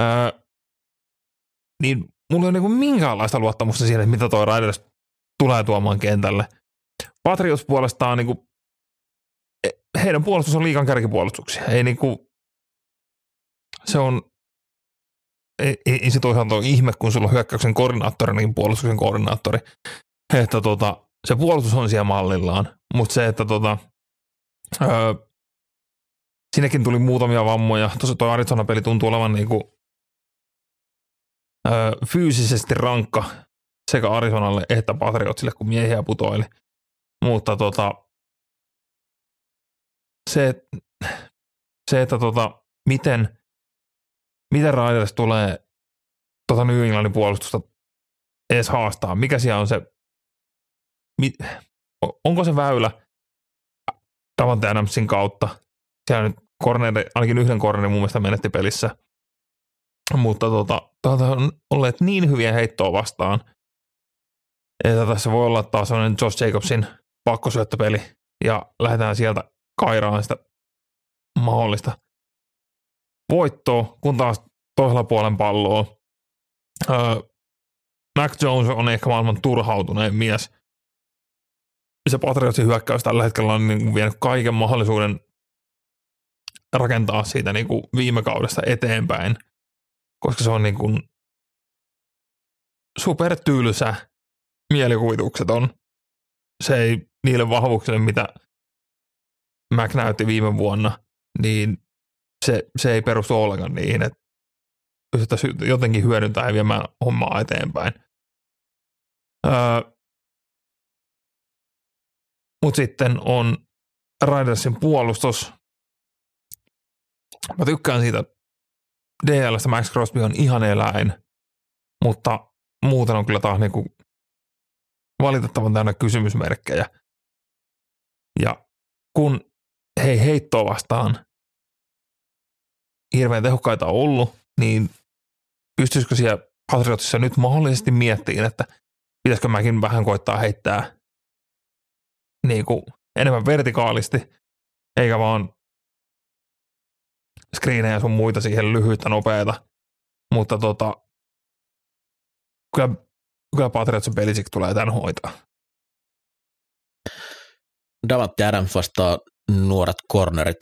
Öö, niin mulla ei ole niinku minkäänlaista luottamusta siihen, että mitä toi Riders tulee tuomaan kentälle. Patriots puolestaan niinku, e- heidän puolustus on liikan kärkipuolustuksia. Ei niinku, se on, ei, ei se toisaalta ole ihme, kun sulla on hyökkäyksen koordinaattori, niin puolustuksen koordinaattori. Että tota, se puolustus on siellä mallillaan, mutta se, että tota, öö, sinnekin tuli muutamia vammoja. Tuossa tuo Arizona-peli tuntuu olevan niinku, öö, fyysisesti rankka sekä Arizonalle että Patriotsille, kun miehiä putoili. Mutta tota, se, se että tota, miten, miten Raiders tulee tota New Englandin puolustusta edes haastaa, mikä siellä on se, mit, onko se väylä Davante Adamsin kautta, siellä nyt corneri, ainakin yhden cornerin mun mielestä menetti pelissä, mutta tota, tota on olleet niin hyviä heittoa vastaan, että tässä voi olla taas sellainen Josh Jacobsin pakkosyöttöpeli ja lähdetään sieltä kairaan sitä mahdollista voittoa, kun taas toisella puolen palloa. Öö, Mac Jones on ehkä maailman turhautuneen mies. Se Patriotsin hyökkäys tällä hetkellä on niin vienyt kaiken mahdollisuuden rakentaa siitä niin kuin viime kaudesta eteenpäin, koska se on niin kuin supertylsä mielikuvitukseton. Se ei niille vahvuuksille, mitä Mac näytti viime vuonna, niin se, se ei perustu ollenkaan niihin, että pystyttäisiin jotenkin hyödyntämään ja viemään hommaa eteenpäin. Öö, Mutta sitten on Ridersin puolustus. Mä tykkään siitä DLstä Max Crosby on ihan eläin, mutta muuten on kyllä taas niinku valitettavan täynnä kysymysmerkkejä. Ja kun hei heittoa vastaan hirveän tehokkaita ollut, niin pystyisikö siellä Patriotissa nyt mahdollisesti miettimään, että pitäisikö mäkin vähän koittaa heittää niin kuin enemmän vertikaalisti, eikä vaan screenejä sun muita siihen lyhyitä, nopeita. Mutta tota, kyllä, kyllä Patriots ja Belichick tulee tämän hoitaa. Davante Adams vastaa nuoret cornerit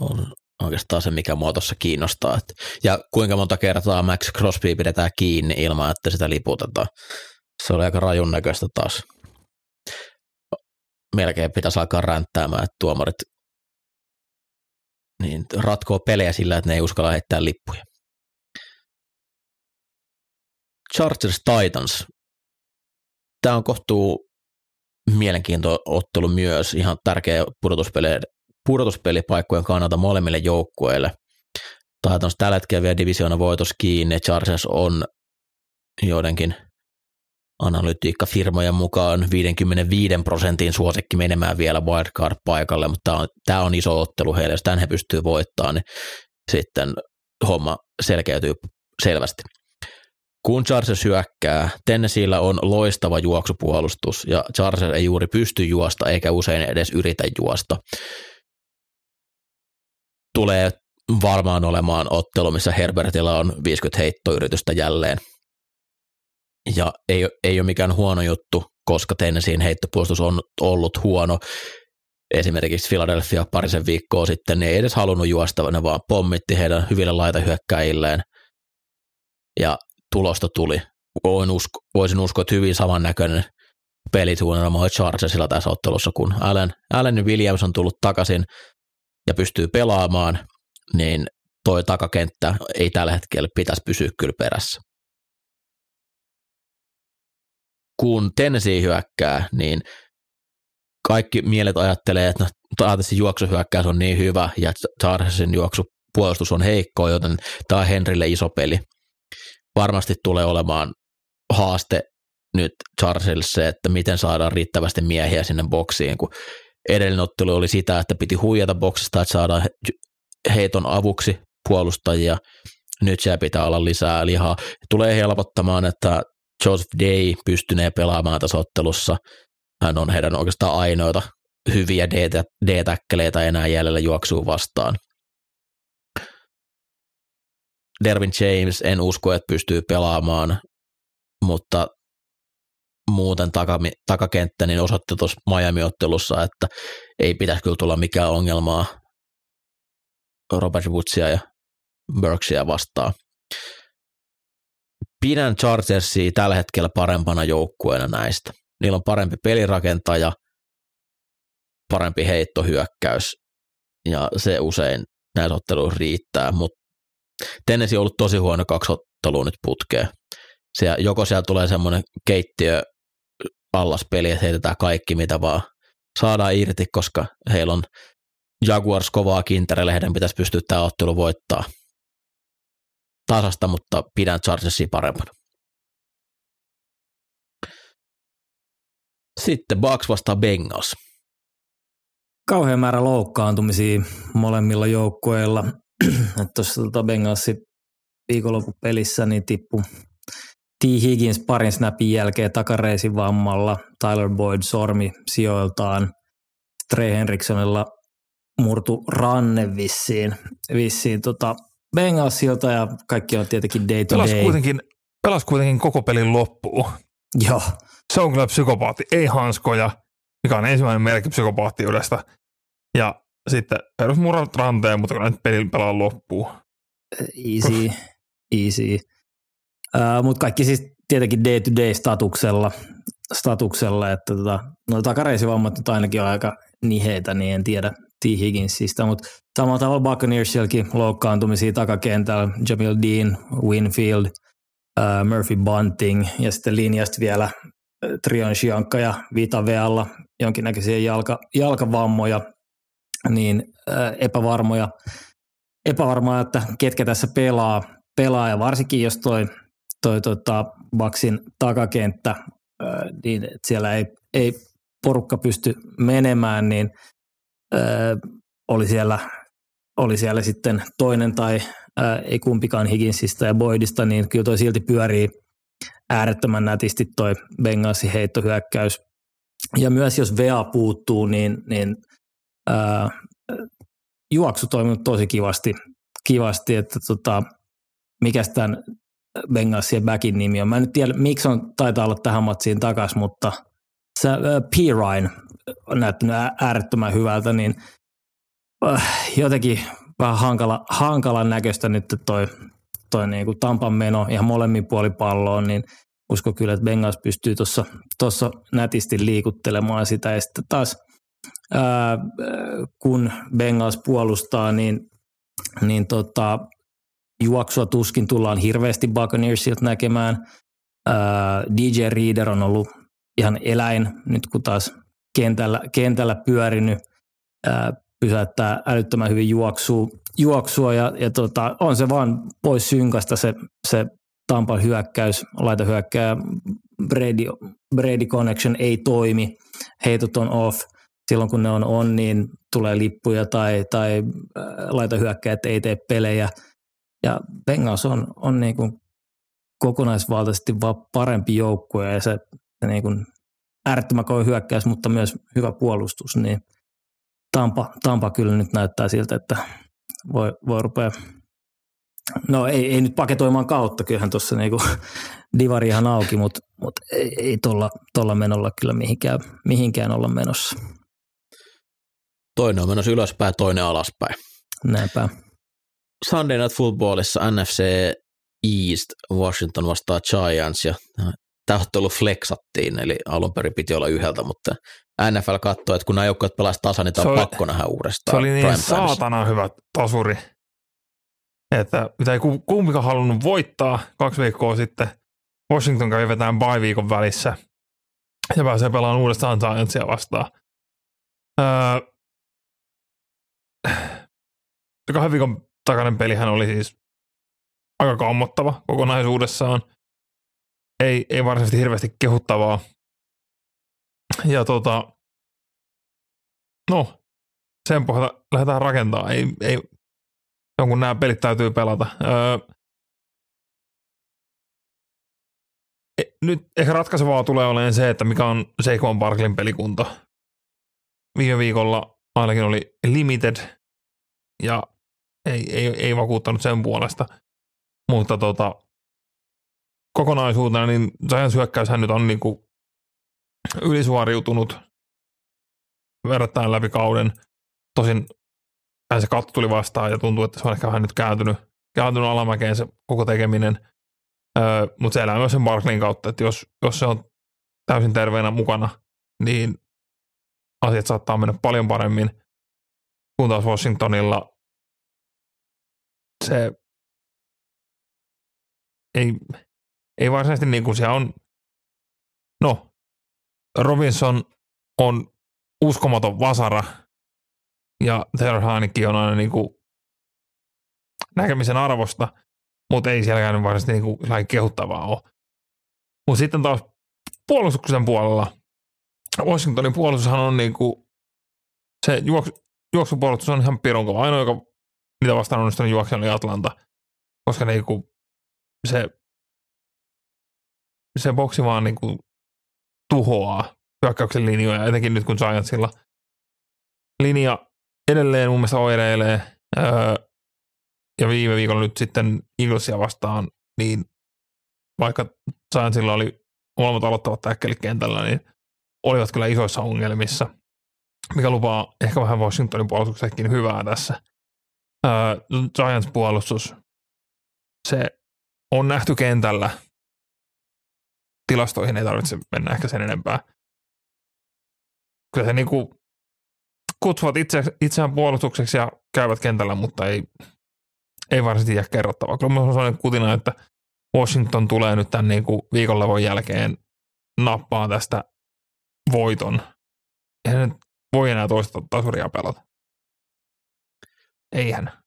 on oikeastaan se, mikä mua tuossa kiinnostaa. Ja kuinka monta kertaa Max Crosby pidetään kiinni ilman, että sitä liputetaan. Se oli aika rajun näköistä taas. Melkein pitäisi alkaa ränttäämään, että tuomarit niin ratkoo pelejä sillä, että ne ei uskalla heittää lippuja. Chargers Titans. Tämä on kohtuu mielenkiintoottelu myös, ihan tärkeä pudotuspeli, pudotuspelipaikkojen kannalta molemmille joukkueille. Titans tällä hetkellä vielä divisioona voitos kiinni, Chargers on joidenkin analytiikkafirmojen mukaan 55 prosentin suosikki menemään vielä wildcard-paikalle, mutta tämä on, tämä on iso ottelu heille, jos tämän he pystyy voittamaan, niin sitten homma selkeytyy selvästi. Kun Chargers hyökkää, Tennesseellä on loistava juoksupuolustus ja Chargers ei juuri pysty juosta eikä usein edes yritä juosta. Tulee varmaan olemaan ottelu, missä Herbertilla on 50 heittoyritystä jälleen – ja ei, ei ole mikään huono juttu, koska Tennesseein heittopuolustus on ollut huono. Esimerkiksi Philadelphia parisen viikkoa sitten niin ei edes halunnut juosta, ne vaan pommitti heidän hyville laitahyökkäilleen ja tulosta tuli. Voin usko, voisin uskoa, että hyvin samannäköinen pelisuunnitelma Chargersilla tässä ottelussa, kun Allen, Allen Williams on tullut takaisin ja pystyy pelaamaan, niin toi takakenttä ei tällä hetkellä pitäisi pysyä kyllä perässä kun Tennessee hyökkää, niin kaikki mielet ajattelee, että no, Taatasin juoksuhyökkäys on niin hyvä ja Chargersin juoksupuolustus on heikko, joten tämä on Henrille iso peli. Varmasti tulee olemaan haaste nyt Chargersille se, että miten saadaan riittävästi miehiä sinne boksiin, kun edellinen ottelu oli sitä, että piti huijata boksista, että saadaan heiton avuksi puolustajia. Nyt siellä pitää olla lisää lihaa. Tulee helpottamaan, että Joseph Day pystynee pelaamaan tässä ottelussa. Hän on heidän oikeastaan ainoita hyviä D-täkkeleitä enää jäljellä juoksuu vastaan. Dervin James en usko, että pystyy pelaamaan, mutta muuten takami, takakenttä niin osoitti tuossa Miami-ottelussa, että ei pitäisi kyllä tulla mikään ongelmaa Robert Woodsia ja Burksia vastaan pidän Chargersia tällä hetkellä parempana joukkueena näistä. Niillä on parempi pelirakentaja, parempi heittohyökkäys ja se usein näissä otteluissa riittää, mutta Tennessee on ollut tosi huono kaksi ottelua nyt putkeen. Se, joko siellä tulee semmoinen keittiö allaspeli, että heitetään kaikki mitä vaan saadaan irti, koska heillä on Jaguars kovaa kintereille, heidän pitäisi pystyä tämä ottelu voittaa tasasta, mutta pidän Chargersia parempana. Sitten Bucks vastaa Bengals. Kauhean määrä loukkaantumisia molemmilla joukkueilla. Tuossa tota Bengalsin viikonloppupelissä niin tippu T. Higgins parin snapin jälkeen takareisin vammalla. Tyler Boyd sormi sijoiltaan. Trey Henriksenilla murtu ranne vissiin, vissiin tota Bengalsilta ja kaikki on tietenkin day to pelas day. Kuitenkin, pelas kuitenkin koko pelin loppuun. Joo. Se on kyllä psykopaatti, ei hanskoja, mikä on ensimmäinen merkki psykopaattiudesta. Ja sitten perusmurat ranteen, mutta kyllä nyt pelin pelaa loppuun. Easy, easy. Uh, mutta kaikki siis tietenkin day to day statuksella, että tota, no takareisivammat nyt ainakin on aika niheitä, niin en tiedä, T. Higginsista, mutta samalla tavalla Buccaneersillakin loukkaantumisia takakentällä, Jamil Dean, Winfield, uh, Murphy Bunting ja sitten linjasta vielä Trion Shianka ja Vita Vealla jonkinnäköisiä jalka, jalkavammoja, niin epävarmoja, epävarmaa, että ketkä tässä pelaa, pelaa ja varsinkin jos toi, toi tota Baksin takakenttä, niin siellä ei, ei porukka pysty menemään, niin – oli siellä, oli siellä sitten toinen tai ei kumpikaan Higginsista ja Boydista, niin kyllä toi silti pyörii äärettömän nätisti toi Bengalsin heittohyökkäys. Ja myös jos Vea puuttuu, niin, niin juoksu toiminut tosi kivasti, kivasti että tota, mikä tämän Bengalsien backin nimi on. Mä en nyt tiedä, miksi on, taitaa olla tähän matsiin takas, mutta se, äh. Ryan on näyttänyt äärettömän hyvältä, niin äh, jotenkin vähän hankala, hankalan näköistä nyt toi, toi niin kuin Tampan meno ihan molemmin puoli palloon, niin usko kyllä, että Bengals pystyy tuossa nätisti liikuttelemaan sitä. Ja sitten taas kun Bengals puolustaa, niin, niin tota, juoksua tuskin tullaan hirveästi Buccaneersilta näkemään. Ää, DJ Reader on ollut ihan eläin nyt kun taas kentällä, kentällä pyörinyt, ää, pysäyttää älyttömän hyvin juoksua, juoksua ja, ja tota, on se vaan pois synkasta se, se Tampan hyökkäys, laita hyökkää, Brady, Brady Connection ei toimi, heitot on off, silloin kun ne on on, niin tulee lippuja tai, tai äh, laita hyökkäät ei tee pelejä. Ja Bengals on, on niin kuin kokonaisvaltaisesti vaan parempi joukkue ja se, se niin kuin äärettömän hyökkäys, mutta myös hyvä puolustus, niin Tampa, Tampa kyllä nyt näyttää siltä, että voi, voi rupea No ei, ei nyt paketoimaan kautta, kyllähän tuossa niinku divari ihan auki, mutta mut ei, ei tuolla menolla kyllä mihinkään, mihinkään olla menossa. Toinen on menossa ylöspäin, toinen alaspäin. Näinpä. Sunday Night Footballissa NFC East Washington vastaa Giants ja tämä ottelu flexattiin, eli alun perin piti olla yhdeltä, mutta NFL katsoi, että kun nämä joukkueet pelasivat tasan, niin tämä on pakko nähdä uudestaan. Se oli niin saatana hyvä tasuri että mitä ei kumpikaan halunnut voittaa kaksi viikkoa sitten. Washington kävi vetämään bye viikon välissä ja pääsee pelaamaan uudestaan Giantsia vastaan. Öö, kahden viikon takainen pelihän oli siis aika kammottava kokonaisuudessaan. Ei, ei varsinaisesti hirveästi kehuttavaa. Ja tota, no, sen pohjalta lähdetään rakentamaan. Ei, ei jonkun nämä pelit täytyy pelata. Öö, e, nyt ehkä ratkaisevaa tulee olemaan se, että mikä on Seikon Barklin pelikunto. Viime viikolla ainakin oli limited ja ei, ei, ei vakuuttanut sen puolesta. Mutta tota, kokonaisuutena niin Giants hyökkäyshän nyt on niinku ylisuoriutunut verrattain läpi kauden. Tosin vähän se katto tuli vastaan ja tuntuu, että se on ehkä vähän nyt kääntynyt, kääntynyt alamäkeen se koko tekeminen. Öö, mutta se elää myös sen Barklin kautta, että jos, jos se on täysin terveenä mukana, niin asiat saattaa mennä paljon paremmin, kun taas Washingtonilla se ei, ei varsinaisesti niin kuin siellä on, no, Robinson on uskomaton vasara, ja Taylor Haanikin on aina niin kuin näkemisen arvosta, mutta ei sielläkään varsinaisesti niin kuin kehuttavaa ole. Mutta sitten taas puolustuksen puolella, Washingtonin puolustushan on niin kuin, se juoksu, juoksupuolustus on ihan pirun kova. Ainoa, joka mitä vastaan onnistunut juoksen oli Atlanta, koska niin kuin, se, se boksi vaan niin kuin, tuhoaa hyökkäyksen linjoja, etenkin nyt kun Giantsilla linja edelleen mun mielestä oireilee. Öö, ja viime viikolla nyt sitten Eaglesia vastaan, niin vaikka Giantsilla oli molemmat aloittavat täkkelit kentällä, niin olivat kyllä isoissa ongelmissa, mikä lupaa ehkä vähän Washingtonin puolustuksellekin hyvää tässä. Öö, Giants puolustus, se on nähty kentällä. Tilastoihin ei tarvitse mennä ehkä sen enempää. Kyllä se niinku kutsuvat itse, itseään puolustukseksi ja käyvät kentällä, mutta ei, ei varsinaisesti jää kerrottavaa. Kyllä on sellainen kutina, että Washington tulee nyt tämän niin kuin viikonlevon jälkeen nappaa tästä voiton. Eihän nyt voi enää toista tasuria pelata. Eihän.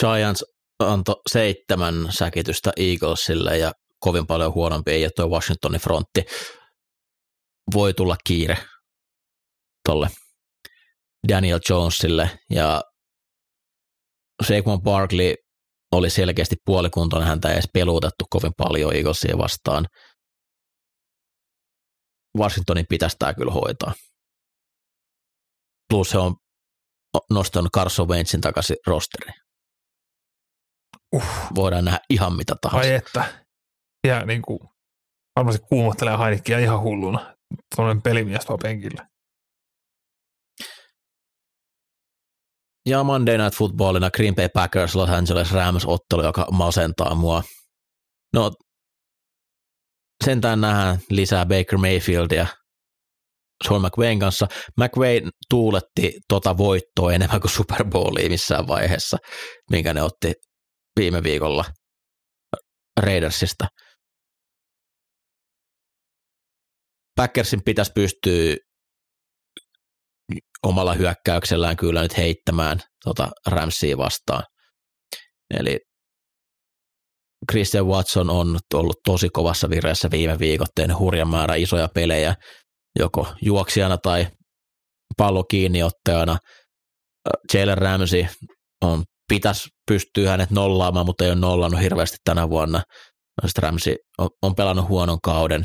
Giants antoi seitsemän säkitystä Eaglesille ja kovin paljon huonompi ei ole tuo Washingtonin frontti. Voi tulla kiire tolle Daniel Jonesille ja Saquon Barkley oli selkeästi puolikuntoinen, häntä ei edes peluutettu kovin paljon Eaglesia vastaan. Washingtonin pitäisi tämä kyllä hoitaa. Plus he on nostanut Carson Wentzin takaisin rosteriin. Uh. Voidaan nähdä ihan mitä tahansa. Ai että. Ja niin kuin, varmasti kuumottelee Heinikkiä ihan hulluna. Tuollainen pelimies tuo penkillä. Ja Monday Night Footballina Green Bay Packers Los Angeles Rams ottelu, joka masentaa mua. No, sentään nähdään lisää Baker Mayfieldia Sean McVayn kanssa. McVay tuuletti tota voittoa enemmän kuin Super Bowlia missään vaiheessa, minkä ne otti viime viikolla Raidersista. Packersin pitäisi pystyä omalla hyökkäyksellään kyllä nyt heittämään tota Ramsia vastaan. Eli Christian Watson on ollut tosi kovassa vireessä viime viikot, tehnyt hurjan määrä isoja pelejä, joko juoksijana tai pallo kiinniottajana. Jalen Ramsey on, pitäisi pystyä hänet nollaamaan, mutta ei ole nollannut hirveästi tänä vuonna. Sitten Ramsey on, on pelannut huonon kauden.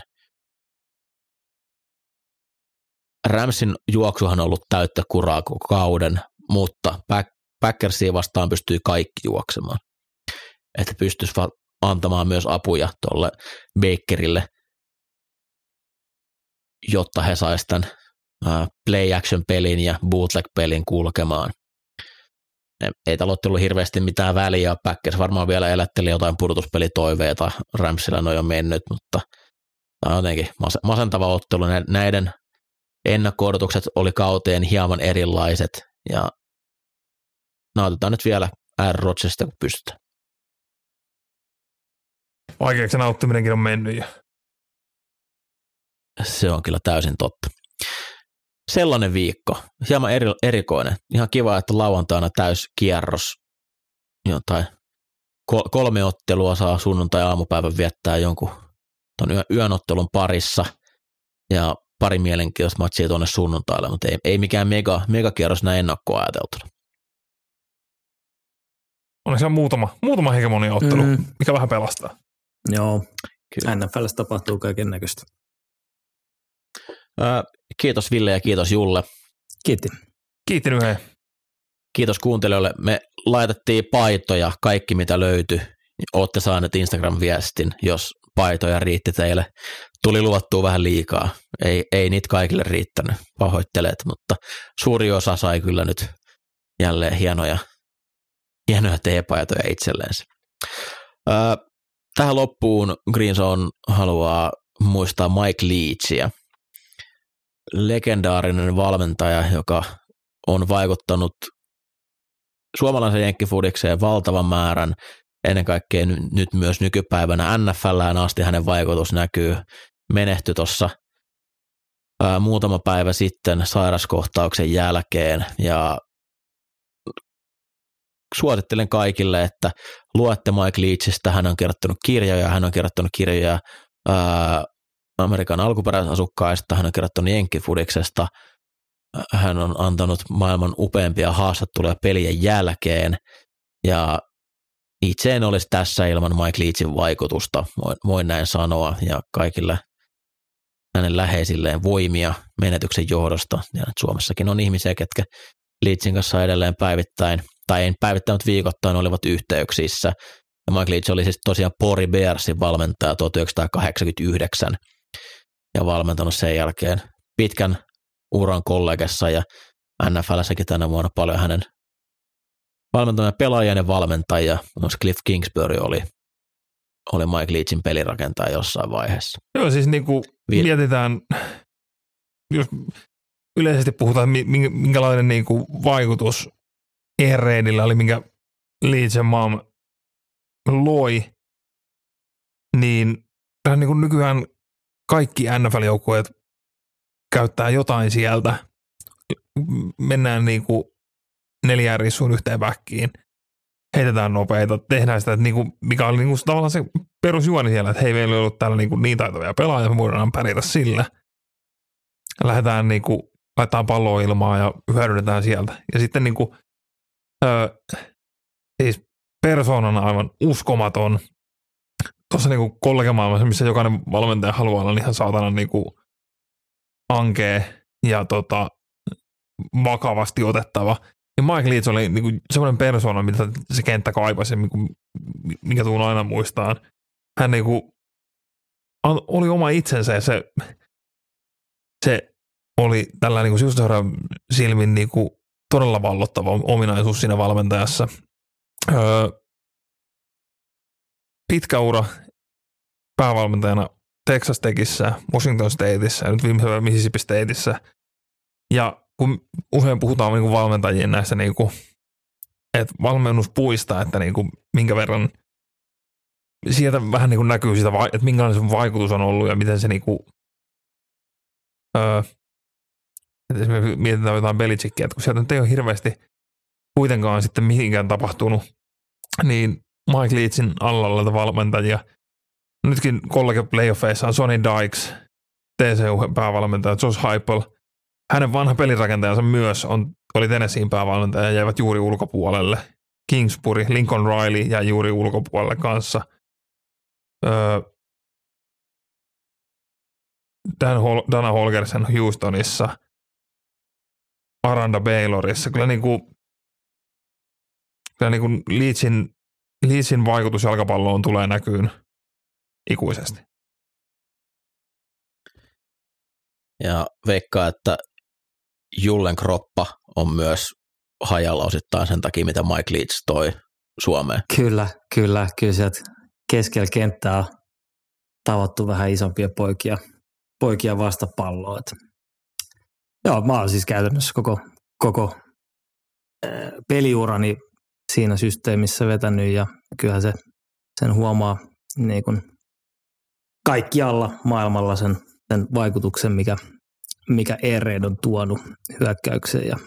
Ramsin juoksuhan on ollut täyttä kuraa koko kauden, mutta Packersia vastaan pystyy kaikki juoksemaan. Että pystyisi antamaan myös apuja tuolle Bakerille, jotta he saisivat tämän play action pelin ja bootleg pelin kulkemaan. Ei tällä ollut hirveästi mitään väliä, Packers varmaan vielä elätteli jotain pudotuspelitoiveita, Ramsilla on jo mennyt, mutta tämä on jotenkin masentava ottelu. Näiden ennakko oli kauteen hieman erilaiset ja nautitaan nyt vielä R. Rodgersista, kun pystytään. Vaikeaksi nauttiminenkin on mennyt jo. Se on kyllä täysin totta. Sellainen viikko, hieman eri, erikoinen. Ihan kiva, että lauantaina täys kierros. Jotain kolme ottelua saa sunnuntai-aamupäivän viettää jonkun ton yönottelun parissa ja pari mielenkiintoista matsia tuonne sunnuntaille, mutta ei, ei mikään mega, megakierros näin ennakkoa ajateltuna. On se muutama, muutama hegemonia ottelu, mm. mikä vähän pelastaa. Joo, Kyllä. NFLssä tapahtuu kaiken näköistä. Kiitos Ville ja kiitos Julle. Kiitti. Kiitti yhden. Kiitos kuuntelijoille. Me laitettiin paitoja, kaikki mitä löytyi. Olette saaneet Instagram-viestin, jos paitoja riitti teille. Tuli luvattua vähän liikaa. Ei, ei niitä kaikille riittänyt, pahoitteleet, mutta suuri osa sai kyllä nyt jälleen hienoja, hienoja teepaitoja itselleensä. Tähän loppuun Greenson haluaa muistaa Mike Leachia, legendaarinen valmentaja, joka on vaikuttanut suomalaisen jenkkifudikseen valtavan määrän, ennen kaikkea nyt myös nykypäivänä NFLään asti hänen vaikutus näkyy, menehty tuossa muutama päivä sitten sairaskohtauksen jälkeen. Ja suosittelen kaikille, että luette Mike Leachistä, hän on kirjoittanut kirjoja, hän on kirjoittanut kirjoja Amerikan alkuperäisasukkaista, hän on kirjoittanut Jenkkifudiksesta, hän on antanut maailman upeimpia haastatteluja pelien jälkeen, ja itse en olisi tässä ilman Mike Leachin vaikutusta, voin, voin näin sanoa, ja kaikille hänen läheisilleen voimia menetyksen johdosta. Ja Suomessakin on ihmisiä, ketkä Leachin kanssa edelleen päivittäin tai en päivittänyt viikoittain, olivat yhteyksissä. Ja Mike Leach oli siis tosiaan Pori Bearsin valmentaja 1989 ja valmentanut sen jälkeen pitkän uran kollegessa ja NFLssäkin tänä vuonna paljon hänen valmentamia pelaajien ja valmentajia. Myös Cliff Kingsbury oli, oli Mike Leachin pelirakentaja jossain vaiheessa. Joo, siis niin kuin mietitään, jos yleisesti puhutaan, minkälainen niin kuin vaikutus Ereenillä oli, minkä Leeds Mom loi, niin, niin kuin nykyään kaikki NFL-joukkueet käyttää jotain sieltä. Mennään niin kuin neljään rissuun yhteen väkkiin, heitetään nopeita, tehdään sitä, että niin kuin, mikä oli niin kuin tavallaan se perusjuoni siellä, että hei, meillä ei ollut täällä niin, kuin niin taitavia pelaajia, me voidaan pärjätä sillä. Lähdetään niin kuin, laitetaan palloa ilmaa ja hyödynnetään sieltä. Ja sitten niin kuin, Öö, siis persoonana aivan uskomaton. Tuossa niinku kollegamaailmassa, missä jokainen valmentaja haluaa olla ihan saatana niinku ankee ja tota, vakavasti otettava. Ja Mike Leeds oli niinku semmoinen persoona, mitä se kenttä kaipasi, niinku, mikä tuun aina muistaan. Hän niinku, oli oma itsensä ja se, se oli tällä niinku silmin niinku todella vallottava ominaisuus siinä valmentajassa. Öö, pitkä ura päävalmentajana Texas Techissä, Washington Stateissa ja nyt viimeisellä Mississippi Stateissa. Ja kun usein puhutaan niin valmentajien näistä, niin kuin, että valmennus puistaa, että niin kuin, minkä verran sieltä vähän niin kuin näkyy sitä, että minkälainen se vaikutus on ollut ja miten se niin kuin, öö, että esimerkiksi mietitään jotain Belichickia, että kun sieltä nyt ei ole hirveästi kuitenkaan sitten mihinkään tapahtunut, niin Mike Leachin alla valmentajia. Nytkin kollege playoffeissa on Sonny Dykes, TCU-päävalmentaja Josh Heupel. Hänen vanha pelirakentajansa myös on, oli Tennesseein päävalmentaja ja jäivät juuri ulkopuolelle. Kingsbury, Lincoln Riley jäi juuri ulkopuolelle kanssa. Öö, Dan Hol- Dana Holgersen Houstonissa, Aranda Baylorissa. Kyllä, niin kuin, kyllä niin kuin Leachin Leesin vaikutus jalkapalloon tulee näkyyn ikuisesti. Ja veikkaa, että Jullen kroppa on myös hajalla osittain sen takia, mitä Mike Leach toi Suomeen. Kyllä, kyllä. Kyllä sieltä keskellä kenttää on tavattu vähän isompia poikia, poikia vastapalloa. Joo, mä oon siis käytännössä koko, koko peliurani siinä systeemissä vetänyt ja kyllähän se sen huomaa niin kuin kaikkialla maailmalla sen, sen vaikutuksen, mikä, mikä Air on tuonut hyökkäykseen ja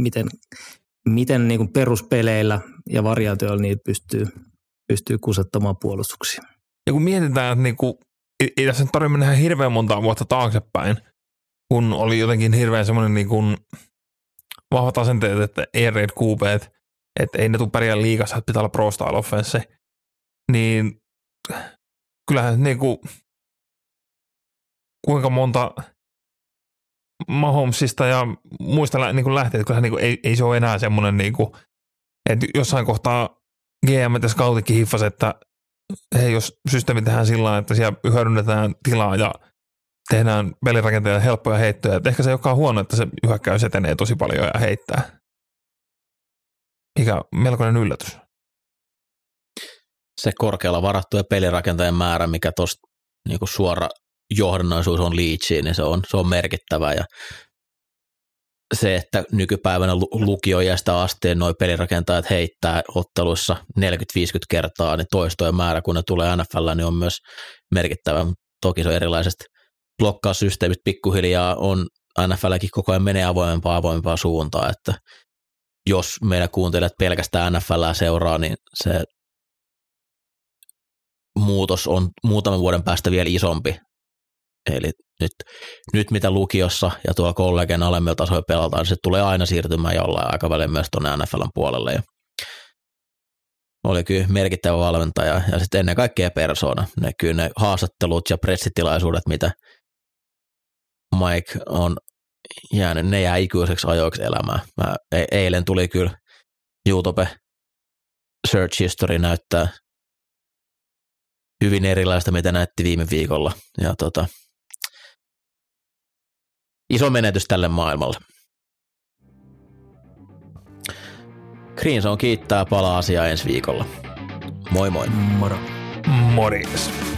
miten, miten niin kuin peruspeleillä ja variaatioilla niitä pystyy, pystyy kusettamaan puolustuksia. Ja kun mietitään, että niin kuin, ei tässä nyt tarvitse mennä hirveän monta vuotta taaksepäin, kun oli jotenkin hirveän semmoinen niin kuin vahvat asenteet, että Raid QB että ei ne tule pärjää liikassa, että pitää olla pro style offense, niin kyllähän niin kuin, kuinka monta Mahomesista ja muista niin kuin lähtee, että kyllähän niin kuin, ei, ei se ole enää semmoinen, niin kuin, että jossain kohtaa GM ja scoutikin hiffasi, että hei, jos systeemi tehdään sillä tavalla, että siellä hyödynnetään tilaa ja tehdään pelirakenteella helppoja heittoja, että ehkä se ei olekaan huono, että se hyökkäys etenee tosi paljon ja heittää mikä melkoinen yllätys. Se korkealla varattuja pelirakentajan määrä, mikä tuosta niin suora johdannaisuus on liitsiin, niin se on, se on merkittävä ja se, että nykypäivänä lukioijasta asteen noin pelirakentajat heittää otteluissa 40-50 kertaa, niin toistojen määrä, kun ne tulee NFL, niin on myös merkittävä. Toki se on erilaiset blokkaussysteemit pikkuhiljaa on NFLkin koko ajan menee avoimempaa avoimempaa suuntaan, että jos meidän kuuntelijat pelkästään NFL seuraa, niin se muutos on muutaman vuoden päästä vielä isompi. Eli nyt, nyt mitä lukiossa ja tuolla kollegien alemmilla tasoilla pelataan, niin se tulee aina siirtymään jollain aikavälillä myös tuonne NFLn puolelle. Ja oli kyllä merkittävä valmentaja ja sitten ennen kaikkea persona. Ne kyllä ne haastattelut ja pressitilaisuudet, mitä Mike on jäänyt, ne jää ikuiseksi ajoiksi elämään. Mä, e- eilen tuli kyllä YouTube Search History näyttää hyvin erilaista, mitä näytti viime viikolla. Ja tota, iso menetys tälle maailmalle. Greenson kiittää palaa asiaa ensi viikolla. Moi moi. Moro. Morjes.